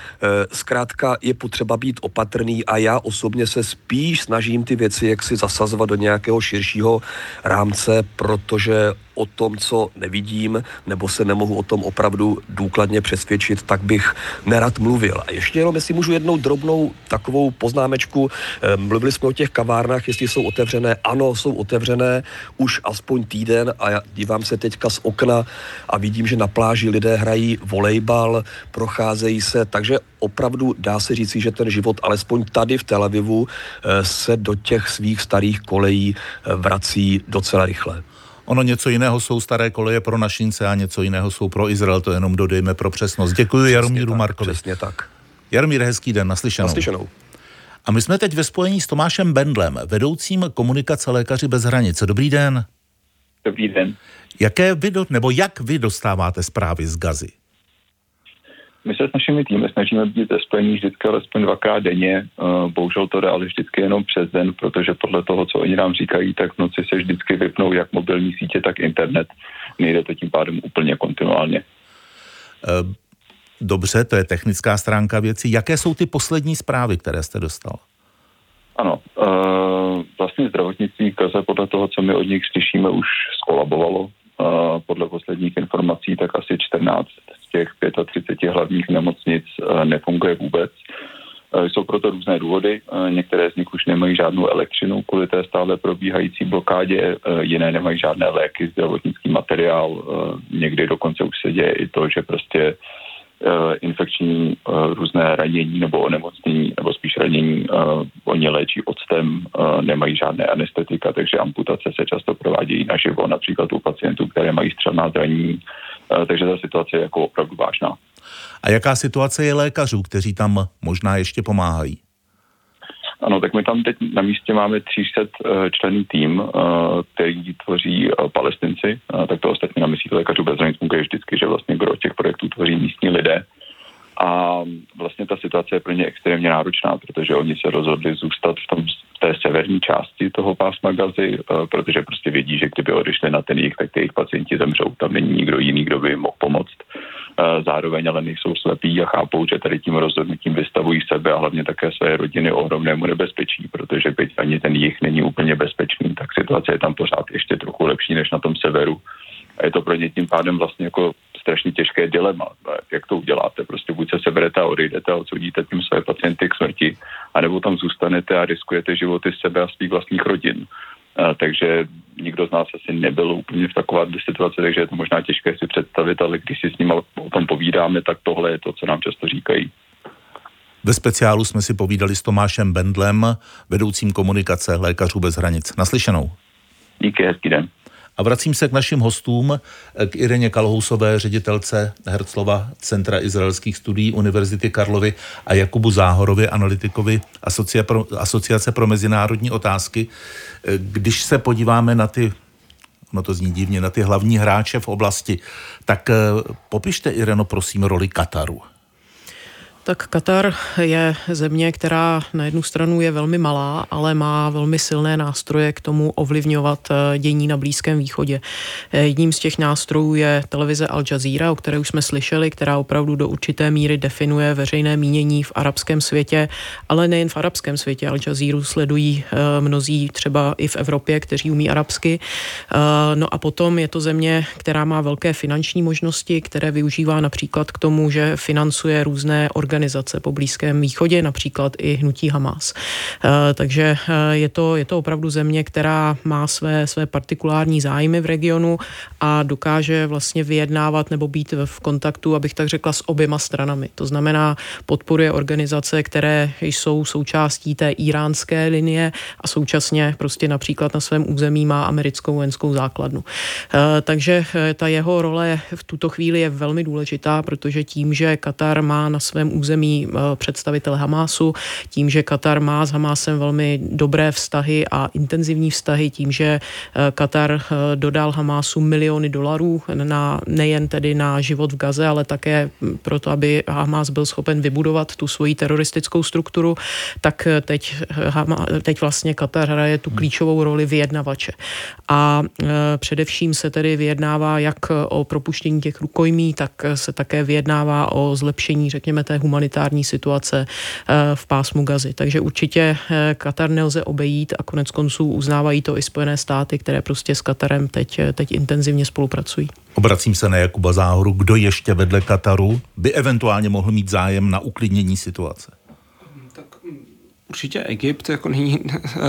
Zkrátka je potřeba být opatrný a já osobně se spíš snažím ty věci jak si zasazovat do nějakého širšího rámce, protože o tom, co nevidím, nebo se nemohu o tom opravdu důkladně přesvědčit, tak bych nerad mluvil. A ještě jenom, jestli můžu jednou drobnou takovou takovou poznámečku. Eh, mluvili jsme o těch kavárnách, jestli jsou otevřené. Ano, jsou otevřené už aspoň týden a já dívám se teďka z okna a vidím, že na pláži lidé hrají volejbal, procházejí se, takže opravdu dá se říci, že ten život alespoň tady v Tel Avivu eh, se do těch svých starých kolejí eh, vrací docela rychle. Ono něco jiného jsou staré koleje pro našince a něco jiného jsou pro Izrael, to jenom dodejme pro přesnost. Děkuji Jaromíru Markovi. Přesně tak. Jaromír, hezký den, naslyšenou. Naslyšenou. A my jsme teď ve spojení s Tomášem Bendlem, vedoucím komunikace Lékaři bez hranice. Dobrý den. Dobrý den. Jaké vy do, nebo jak vy dostáváte zprávy z Gazy? My se s našimi týmy snažíme být ve spojení vždycky alespoň dvakrát denně. Eh, bohužel to jde ale vždycky jenom přes den, protože podle toho, co oni nám říkají, tak v noci se vždycky vypnou jak mobilní sítě, tak internet. Nejde to tím pádem úplně kontinuálně. Uh Dobře, to je technická stránka věci. Jaké jsou ty poslední zprávy, které jste dostal? Ano, uh, vlastně zdravotnictví Kaze podle toho, co my od nich slyšíme, už skolabovalo. Uh, podle posledních informací tak asi 14 z těch 35 hlavních nemocnic uh, nefunguje vůbec. Jsou proto různé důvody. Některé z nich už nemají žádnou elektřinu kvůli té stále probíhající blokádě, jiné nemají žádné léky, zdravotnický materiál. Někdy dokonce už se děje i to, že prostě infekční eh, různé ranění nebo onemocnění, nebo spíš ranění, eh, oni léčí octem, nemají žádné anestetika, takže amputace se často provádějí naživo, například u pacientů, které mají střelná zranění, takže ta situace je jako opravdu vážná. A jaká situace je lékařů, kteří tam možná ještě pomáhají? Ano, tak my tam teď na místě máme 300 eh, členný tým, eh, který tvoří eh, palestinci, tak to ostatně na myslí lékařů bez hranic funguje vždycky, že vlastně gro těch projektů tvoří místní lidé. A vlastně ta situace je pro ně extrémně náročná, protože oni se rozhodli zůstat v, tom, v té severní části toho pásma Gazy, protože prostě vědí, že kdyby odešli na ten jich, tak ty jejich pacienti zemřou. Tam není nikdo jiný, kdo by jim mohl pomoct. Zároveň ale nejsou slepí a chápou, že tady tím rozhodnutím vystavují sebe a hlavně také své rodiny ohromnému nebezpečí, protože byť ani ten jich není úplně bezpečný, tak situace je tam pořád ještě trochu lepší než na tom severu. A je to pro ně tím pádem vlastně jako strašně těžké dilema. Jak to uděláte? Prostě buď se seberete a odejdete a odsoudíte tím své pacienty k smrti, anebo tam zůstanete a riskujete životy sebe a svých vlastních rodin. Takže nikdo z nás asi nebyl úplně v takové situaci, takže je to možná těžké si představit, ale když si s ním o tom povídáme, tak tohle je to, co nám často říkají. Ve speciálu jsme si povídali s Tomášem Bendlem, vedoucím komunikace Lékařů bez hranic. Naslyšenou. Díky, hezký den. A vracím se k našim hostům, k Ireně Kalhousové, ředitelce Herclova Centra izraelských studií Univerzity Karlovy a Jakubu Záhorovi, analytikovi Asociace pro mezinárodní otázky. Když se podíváme na ty no to zní divně, na ty hlavní hráče v oblasti, tak eh, popište, Ireno, prosím, roli Kataru. Tak Katar je země, která na jednu stranu je velmi malá, ale má velmi silné nástroje k tomu ovlivňovat eh, dění na Blízkém východě. Eh, jedním z těch nástrojů je televize Al Jazeera, o které už jsme slyšeli, která opravdu do určité míry definuje veřejné mínění v arabském světě, ale nejen v arabském světě. Al Jazeera sledují eh, mnozí třeba i v Evropě, kteří umí arabsky. No a potom je to země, která má velké finanční možnosti, které využívá například k tomu, že financuje různé organizace organizace po Blízkém východě, například i hnutí Hamas. Eh, takže eh, je to, je to opravdu země, která má své, své partikulární zájmy v regionu a dokáže vlastně vyjednávat nebo být v kontaktu, abych tak řekla, s oběma stranami. To znamená, podporuje organizace, které jsou součástí té iránské linie a současně prostě například na svém území má americkou vojenskou základnu. Eh, takže ta jeho role v tuto chvíli je velmi důležitá, protože tím, že Katar má na svém území území eh, představitel Hamásu, tím, že Katar má s Hamásem velmi dobré vztahy a intenzivní vztahy, tím, že eh, Katar eh, dodal Hamásu miliony dolarů na, nejen tedy na život v Gaze, ale také proto, aby Hamás byl schopen vybudovat tu svoji teroristickou strukturu, tak teď, teď vlastně Katar hraje tu klíčovou roli vyjednavače. A především se tedy vyjednává jak o propuštění těch rukojmí, tak se také vyjednává o zlepšení, řekněme, té humanitární situace eh, v pásmu Gazy. Takže určitě eh, Katar nelze obejít a konec konců uznávají to i Spojené státy, které prostě s Katarem teď, eh, teď intenzivně spolupracují. Obracím se na Jakuba Záhoru. Kdo ještě vedle Kataru by eventuálně mohl mít zájem na uklidnění situace? Určitě Egypt jako není,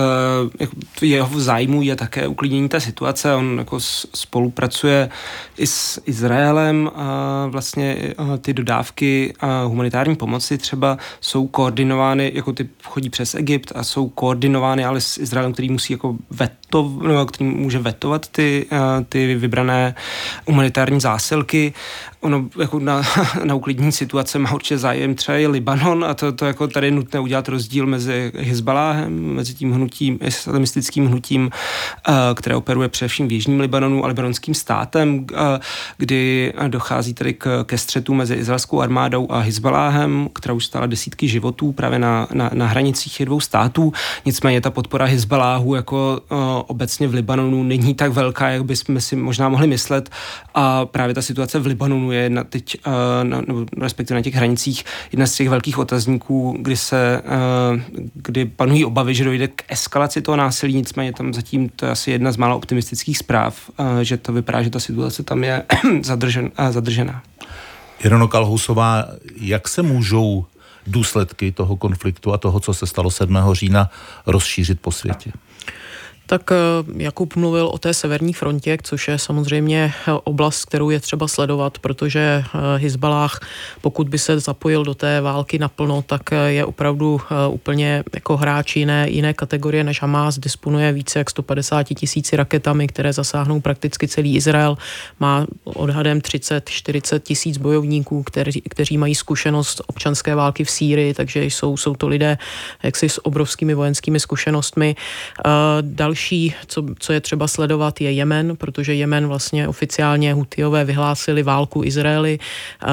jako jeho zájmu je také uklidnění té situace. On jako spolupracuje i s Izraelem a vlastně ty dodávky humanitární pomoci třeba jsou koordinovány, jako ty chodí přes Egypt a jsou koordinovány ale s Izraelem, který musí jako veto, no, který může vetovat ty, ty vybrané humanitární zásilky ono jako na, na uklidní situace má určitě zájem třeba i Libanon a to, to jako tady je nutné udělat rozdíl mezi Hezbaláhem, mezi tím hnutím, islamistickým hnutím, eh, které operuje především v Jižním Libanonu a libanonským státem, eh, kdy dochází tady k, ke střetu mezi izraelskou armádou a Hezbaláhem, která už stála desítky životů právě na, na, na hranicích těch dvou států. Nicméně ta podpora Hezbaláhu jako uh, obecně v Libanonu není tak velká, jak bychom si možná mohli myslet a právě ta situace v Libanonu je na teď, uh, na, nebo respektive na těch hranicích jedna z těch velkých otazníků, kdy se, uh, kdy panují obavy, že dojde k eskalaci toho násilí, nicméně tam zatím to je asi jedna z málo optimistických zpráv, uh, že to vypadá, že ta situace tam je zadržen, zadržená. Jirono Kalhousová, jak se můžou důsledky toho konfliktu a toho, co se stalo 7. října, rozšířit po světě? Tak eh, Jakub mluvil o té severní frontě, což je samozřejmě eh, oblast, kterou je třeba sledovat, protože eh, Hezbalách, pokud by se zapojil do té války naplno, tak je opravdu úplně jako hráč jiné, jiné kategorie než Hamas. Disponuje více jak 150 tisíci raketami, které zasáhnou prakticky celý Izrael. Má odhadem 30-40 tisíc bojovníků, kteří, kteří mají zkušenost občanské války v Sýrii, takže jsou, jsou to lidé jaksi s obrovskými vojenskými zkušenostmi. Další Další, co, co je třeba sledovat, je Jemen, protože Jemen vlastně oficiálně Hutiové vyhlásili válku Izraeli. Uh,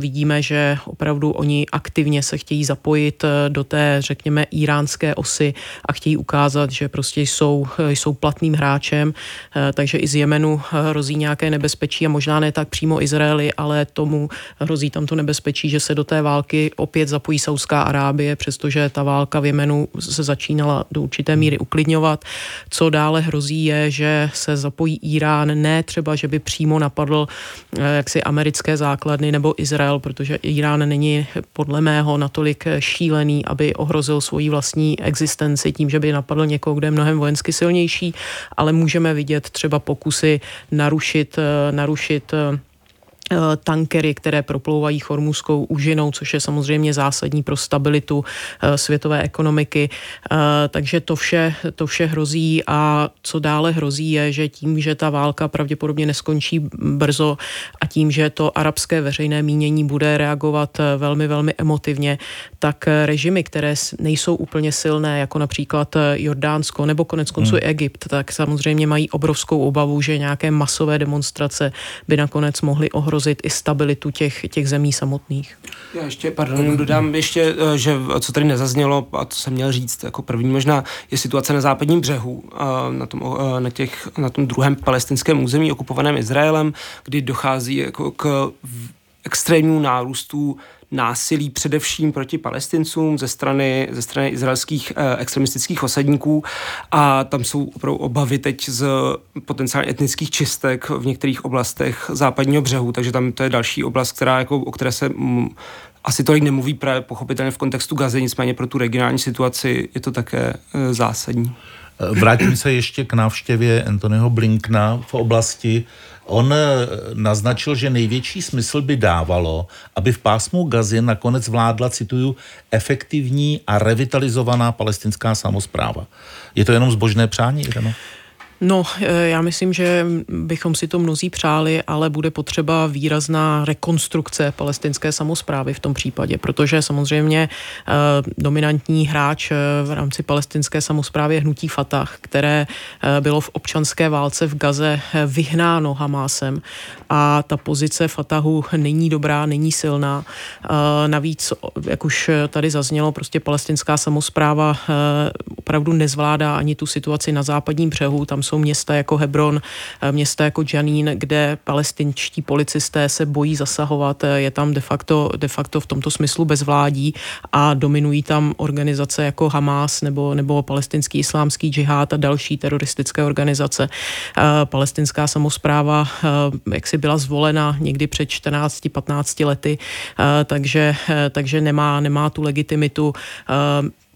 vidíme, že opravdu oni aktivně se chtějí zapojit eh, do té, řekněme, iránské osy a chtějí ukázat, že prostě jsou, jsou platným hráčem, uh, takže i z Jemenu hrozí nějaké nebezpečí a možná ne tak přímo Izraeli, ale tomu hrozí tam to nebezpečí, že se do té války opět zapojí Saudská Arábie, přestože ta válka v Jemenu se začínala do určité míry uklidňovat Co dále hrozí je, že se zapojí Irán, ne třeba, že by přímo napadl eh, jaksi americké základny nebo Izrael, protože Irán není podle mého natolik šílený, aby ohrozil svoji vlastní existenci tím, že by napadl někoho, kdo je mnohem vojensky silnější, ale můžeme vidět třeba pokusy narušit, eh, narušit Eh, tankery, které proplouvají chormuskou úžinou, což je samozřejmě zásadní pro stabilitu eh, světové ekonomiky. Eh, takže to vše, to vše hrozí a co dále hrozí je, že tím, že ta válka pravděpodobně neskončí brzo a tím, že to arabské veřejné mínění bude reagovat velmi, velmi emotivně, tak režimy, které nejsou úplně silné, jako například Jordánsko nebo konec konců hmm. Egypt, tak samozřejmě mají obrovskou obavu, že nějaké masové demonstrace by nakonec mohly ohrozit ohrozit i stabilitu těch, těch zemí samotných. Já ještě, pardon, dodám ještě, eh, že co tady nezaznělo, a co jsem měl říct jako první možná, je situace na západním břehu, eh, na tom, eh, na těch, na tom druhém palestinském území okupovaném Izraelem, kdy dochází jako k extrémnímu nárůstu násilí především proti palestincům ze strany, ze strany izraelských eh, extremistických osadníků a tam jsou opravdu obavy teď z potenciálně etnických čistek v některých oblastech západního břehu, takže tam to je další oblast, která, jako, o které se asi tolik nemluví právě pochopitelně v kontextu Gazy, nicméně pro tu regionální situaci je to také e, zásadní. Vrátím se ještě k návštěvě Anthonyho Blinkna v oblasti On eh, naznačil, že největší smysl by dávalo, aby v pásmu Gazy nakonec vládla, cituju, efektivní a revitalizovaná palestinská samozpráva. Je to jenom zbožné přání, Ireno? No, eh, já myslím, že bychom si to mnozí přáli, ale bude potřeba výrazná rekonstrukce palestinské samozprávy v tom případě, protože samozřejmě eh, dominantní hráč eh, v rámci palestinské samozprávy je hnutí Fatah, které bylo v občanské válce v Gaze vyhnáno Hamásem a ta pozice Fatahu není dobrá, není silná. Navíc, jak už tady zaznělo, prostě palestinská samozpráva opravdu nezvládá ani tu situaci na západním břehu, tam jsou města jako Hebron, eh, města jako Janín, kde palestinčtí policisté se bojí zasahovat. Eh, je tam de facto, de facto v tomto smyslu bezvládí a dominují tam organizace jako Hamas nebo, nebo palestinský islámský džihad a další teroristické organizace. Eh, palestinská samozpráva, jak si byla zvolena někdy před 14-15 lety, takže, takže nemá, nemá tu legitimitu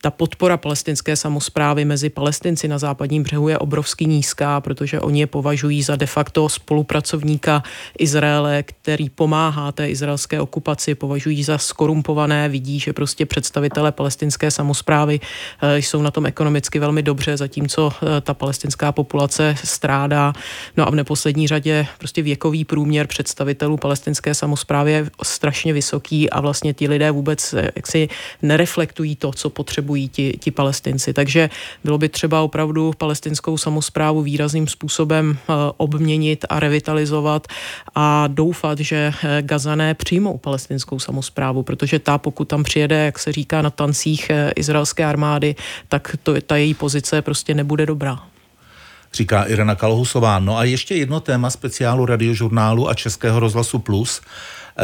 ta podpora palestinské samozprávy mezi palestinci na západním břehu je obrovsky nízká, protože oni je považují za de facto spolupracovníka Izraele, který pomáhá té izraelské okupaci, považují za skorumpované, vidí, že prostě představitelé palestinské samozprávy eh, jsou na tom ekonomicky velmi dobře, zatímco eh, ta palestinská populace strádá. No a v neposlední řadě prostě věkový průměr představitelů palestinské samozprávy je strašně vysoký a vlastně ti lidé vůbec eh, jaksi nereflektují to, co potřebují potřebují ti, ti palestinci. Takže bylo by třeba opravdu palestinskou samozprávu výrazným způsobem eh, obměnit a revitalizovat a doufat, že eh, Gazané přijmou palestinskou samozprávu, protože ta, pokud tam přijede, jak se říká na tancích eh, izraelské armády, tak to, ta její pozice prostě nebude dobrá říká Irena Kalhusová. No a ještě jedno téma speciálu radiožurnálu a Českého rozhlasu Plus.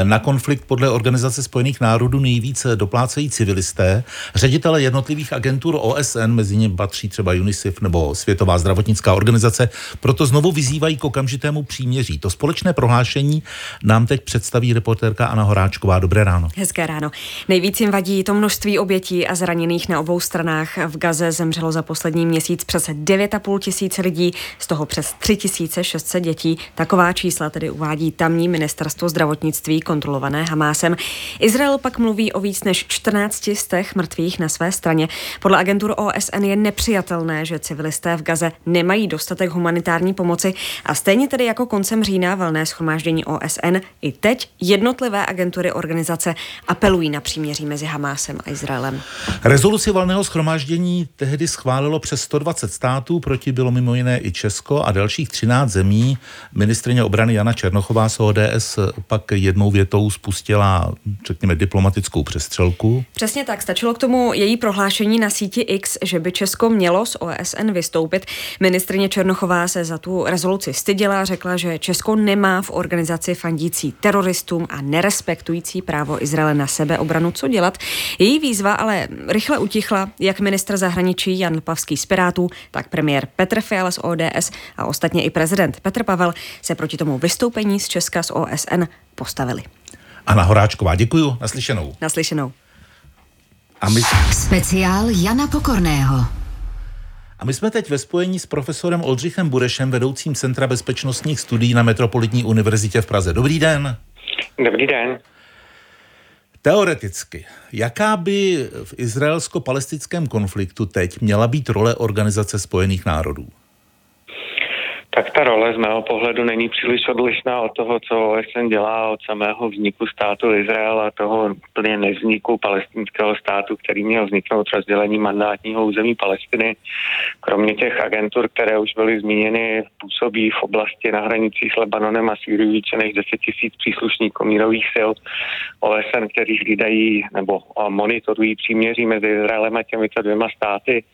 Na konflikt podle Organizace spojených národů nejvíce doplácejí civilisté. Ředitele jednotlivých agentur OSN, mezi ně patří třeba UNICEF nebo Světová zdravotnická organizace, proto znovu vyzývají k okamžitému příměří. To společné prohlášení nám teď představí reportérka Anna Horáčková. Dobré ráno. Hezké ráno. Nejvíc jim vadí to množství obětí a zraněných na obou stranách. V Gaze zemřelo za poslední měsíc přes 9,5 tisíce lidí, z toho přes 3600 dětí. Taková čísla tedy uvádí tamní ministerstvo zdravotnictví kontrolované Hamásem. Izrael pak mluví o víc než 14 z těch mrtvých na své straně. Podle agentur OSN je nepřijatelné, že civilisté v Gaze nemají dostatek humanitární pomoci a stejně tedy jako koncem října valné schromáždění OSN i teď jednotlivé agentury organizace apelují na příměří mezi Hamásem a Izraelem. Rezoluci valného schromáždění tehdy schválilo přes 120 států, proti bylo mimo jiné i Česko a dalších 13 zemí. Ministrině obrany Jana Černochová z ODS pak jednou jednou větou spustila, řekněme, diplomatickou přestřelku. Přesně tak, stačilo k tomu její prohlášení na síti X, že by Česko mělo z OSN vystoupit. Ministrině Černochová se za tu rezoluci styděla, řekla, že Česko nemá v organizaci fandící teroristům a nerespektující právo Izraele na sebeobranu co dělat. Její výzva ale rychle utichla, jak ministr zahraničí Jan Pavský z Pirátů, tak premiér Petr Fiala z ODS a ostatně i prezident Petr Pavel se proti tomu vystoupení z Česka z OSN postavili. Anna Horáčková, děkuju, naslyšenou. Naslyšenou. A my... Speciál Jana Pokorného. A my jsme teď ve spojení s profesorem Oldřichem Burešem, vedoucím Centra bezpečnostních studií na Metropolitní univerzitě v Praze. Dobrý den. Dobrý den. Teoreticky, jaká by v izraelsko-palestinském konfliktu teď měla být role Organizace spojených národů? Tak ta role z mého pohledu není příliš odlišná od toho, co OSN dělá od samého vzniku státu Izrael a toho plně nevzniku palestinského státu, který měl vzniknout rozdělením mandátního území Palestiny. Kromě těch agentur, které už byly zmíněny, působí v oblasti na hranicích s Lebanonem a Syrií více než 10 tisíc příslušníků mírových sil OSN, kteří hlídají nebo monitorují příměří mezi Izraelem a těmito dvěma státy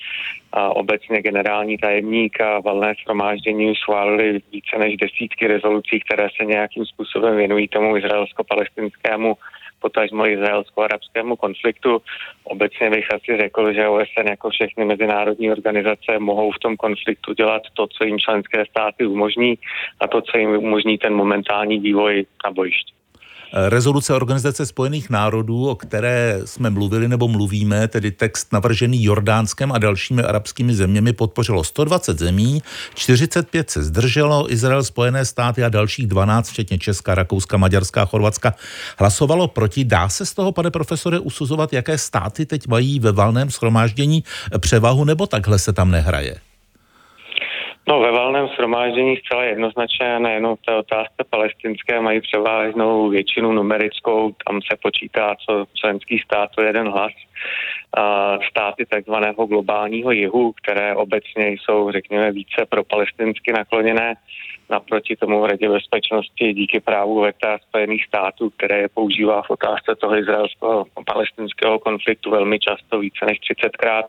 a obecně generální tajemník a valné shromáždění schválili více než desítky rezolucí, které se nějakým způsobem věnují tomu izraelsko-palestinskému potažmo izraelsko-arabskému konfliktu. Obecně bych asi řekl, že OSN jako všechny mezinárodní organizace mohou v tom konfliktu dělat to, co jim členské státy umožní a to, co jim umožní ten momentální vývoj na bojišti. Rezoluce Organizace spojených národů, o které jsme mluvili nebo mluvíme, tedy text navržený Jordánskem a dalšími arabskými zeměmi, podpořilo 120 zemí, 45 se zdrželo, Izrael, Spojené státy a dalších 12, včetně Česka, Rakouska, Maďarska a Chorvatska, hlasovalo proti. Dá se z toho, pane profesore, usuzovat, jaké státy teď mají ve valném schromáždění převahu, nebo takhle se tam nehraje? No ve valném shromáždění zcela jednoznačně nejenom v té otázce palestinské mají převážnou většinu numerickou, tam se počítá, co členský stát to jeden hlas. A státy takzvaného globálního jihu, které obecně jsou, řekněme, více pro palestinsky nakloněné, naproti tomu v Radě bezpečnosti díky právu VETA Spojených států, které je používá v otázce toho izraelského palestinského konfliktu velmi často, více než 30krát,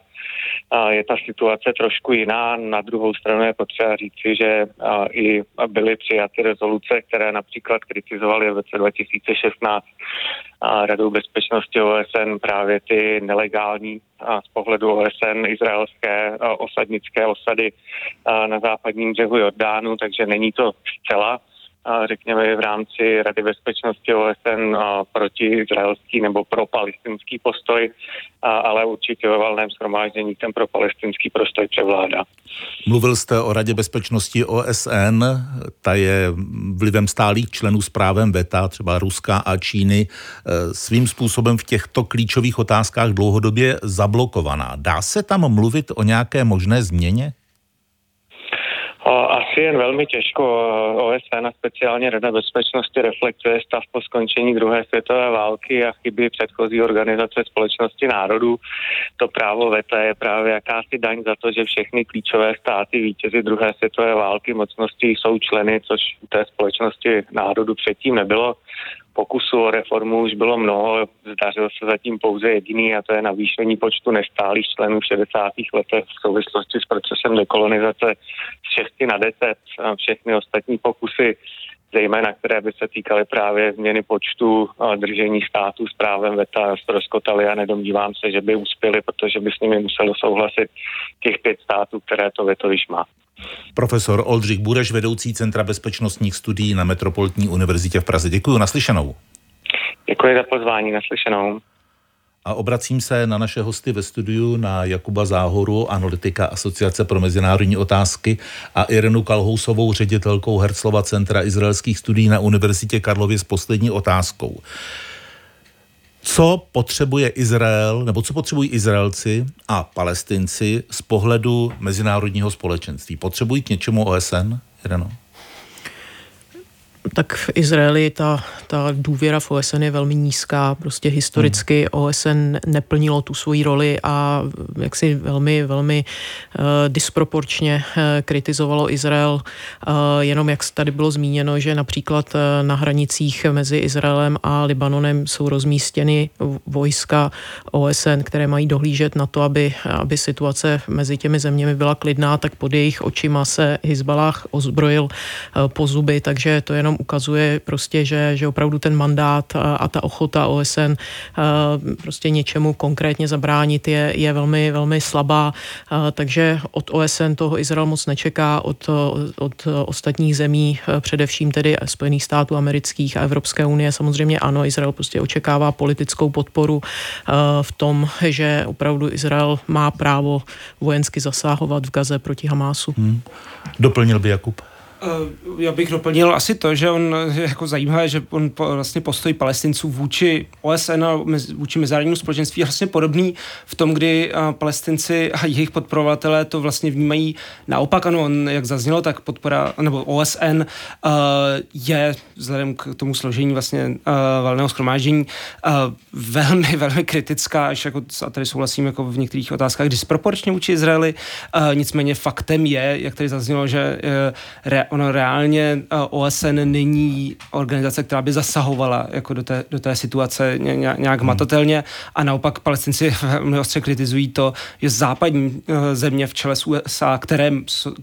je ta situace trošku jiná. Na druhou stranu je potřeba říci, že i byly přijaty rezoluce, které například kritizovaly v roce 2016 Radou bezpečnosti OSN právě ty nelegální z pohledu OSN izraelské osadnické osady na západním břehu Jordánu, takže není to zcela řekněme, v rámci Rady bezpečnosti OSN proti izraelský nebo pro palestinský postoj, ale určitě ve valném shromáždění ten pro palestinský postoj převládá. Mluvil jste o Radě bezpečnosti OSN, ta je vlivem stálých členů s právem VETA, třeba Ruska a Číny, e, svým způsobem v těchto klíčových otázkách dlouhodobě zablokovaná. Dá se tam mluvit o nějaké možné změně? Asi jen velmi těžko. OSN a speciálně Rada bezpečnosti reflektuje stav po skončení druhé světové války a chyby předchozí organizace společnosti národů. To právo VETA je právě jakási daň za to, že všechny klíčové státy vítězy druhé světové války mocnosti jsou členy, což u té společnosti národů předtím nebylo pokusů o reformu už bylo mnoho, zdařil se zatím pouze jediný a to je navýšení počtu nestálých členů v 60. letech v souvislosti s procesem dekolonizace z 6 na 10. Všechny ostatní pokusy zejména které by se týkaly právě změny počtu držení států s právem VETA ztroskotaly a nedomnívám se, že by uspěli, protože by s nimi muselo souhlasit těch pět států, které to veto již má. Profesor Oldřich Bureš, vedoucí Centra bezpečnostních studií na Metropolitní univerzitě v Praze. Děkuji, naslyšenou. Děkuji za pozvání, naslyšenou. A obracím se na naše hosty ve studiu, na Jakuba Záhoru, analytika Asociace pro mezinárodní otázky a Irenu Kalhousovou, ředitelkou Herclova Centra izraelských studií na Univerzitě Karlově s poslední otázkou. Co potřebuje Izrael, nebo co potřebují Izraelci a Palestinci z pohledu mezinárodního společenství? Potřebují k něčemu OSN, Ireno? Tak v Izraeli ta, ta důvěra v OSN je velmi nízká. Prostě historicky hmm. OSN neplnilo tu svoji roli a jaksi velmi, velmi uh, disproporčně uh, kritizovalo Izrael. Uh, jenom jak tady bylo zmíněno, že například uh, na hranicích mezi Izraelem a Libanonem jsou rozmístěny vojska OSN, které mají dohlížet na to, aby, aby situace mezi těmi zeměmi byla klidná, tak pod jejich očima se Hezbalah ozbrojil uh, po zuby, takže to jenom ukazuje prostě, že, že opravdu ten mandát a, ta ochota OSN prostě něčemu konkrétně zabránit je, je velmi, velmi slabá, takže od OSN toho Izrael moc nečeká, od, od ostatních zemí, především tedy Spojených států amerických a Evropské unie samozřejmě ano, Izrael prostě očekává politickou podporu v tom, že opravdu Izrael má právo vojensky zasahovat v Gaze proti Hamásu. Hmm. Doplnil by Jakub? Eh, já bych doplnil asi to, že on je jako zajímavé, že on vlastně postoj palestinců vůči OSN a vůči mezinárodnímu společenství je vlastně podobný v tom, kdy eh, palestinci a jejich podporovatelé to vlastně vnímají naopak. Ano, on, jak zaznělo, tak podpora, nebo OSN uh, je vzhledem k tomu složení vlastně valného schromáždění velmi, velmi kritická, až jako, a tady souhlasím jako v některých otázkách disproporčně vůči Izraeli. Nicméně faktem je, jak tady zaznělo, že re, ono reálně eh, OSN není organizace, která by zasahovala jako do, té, do té situace nějak hmm. matatelně a naopak palestinci velmi ostře kritizují to, že západní eh, země v čele s USA, které,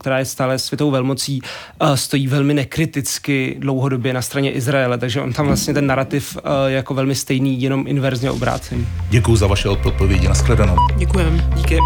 která je stále světovou velmocí, eh, stojí velmi nekriticky dlouhodobě na straně Izraele, takže on tam vlastně ten narrativ je jako velmi stejný, jenom inverzně obrácený. Děkuji za vaše odpovědi, nashledanou. Děkujeme. Díky.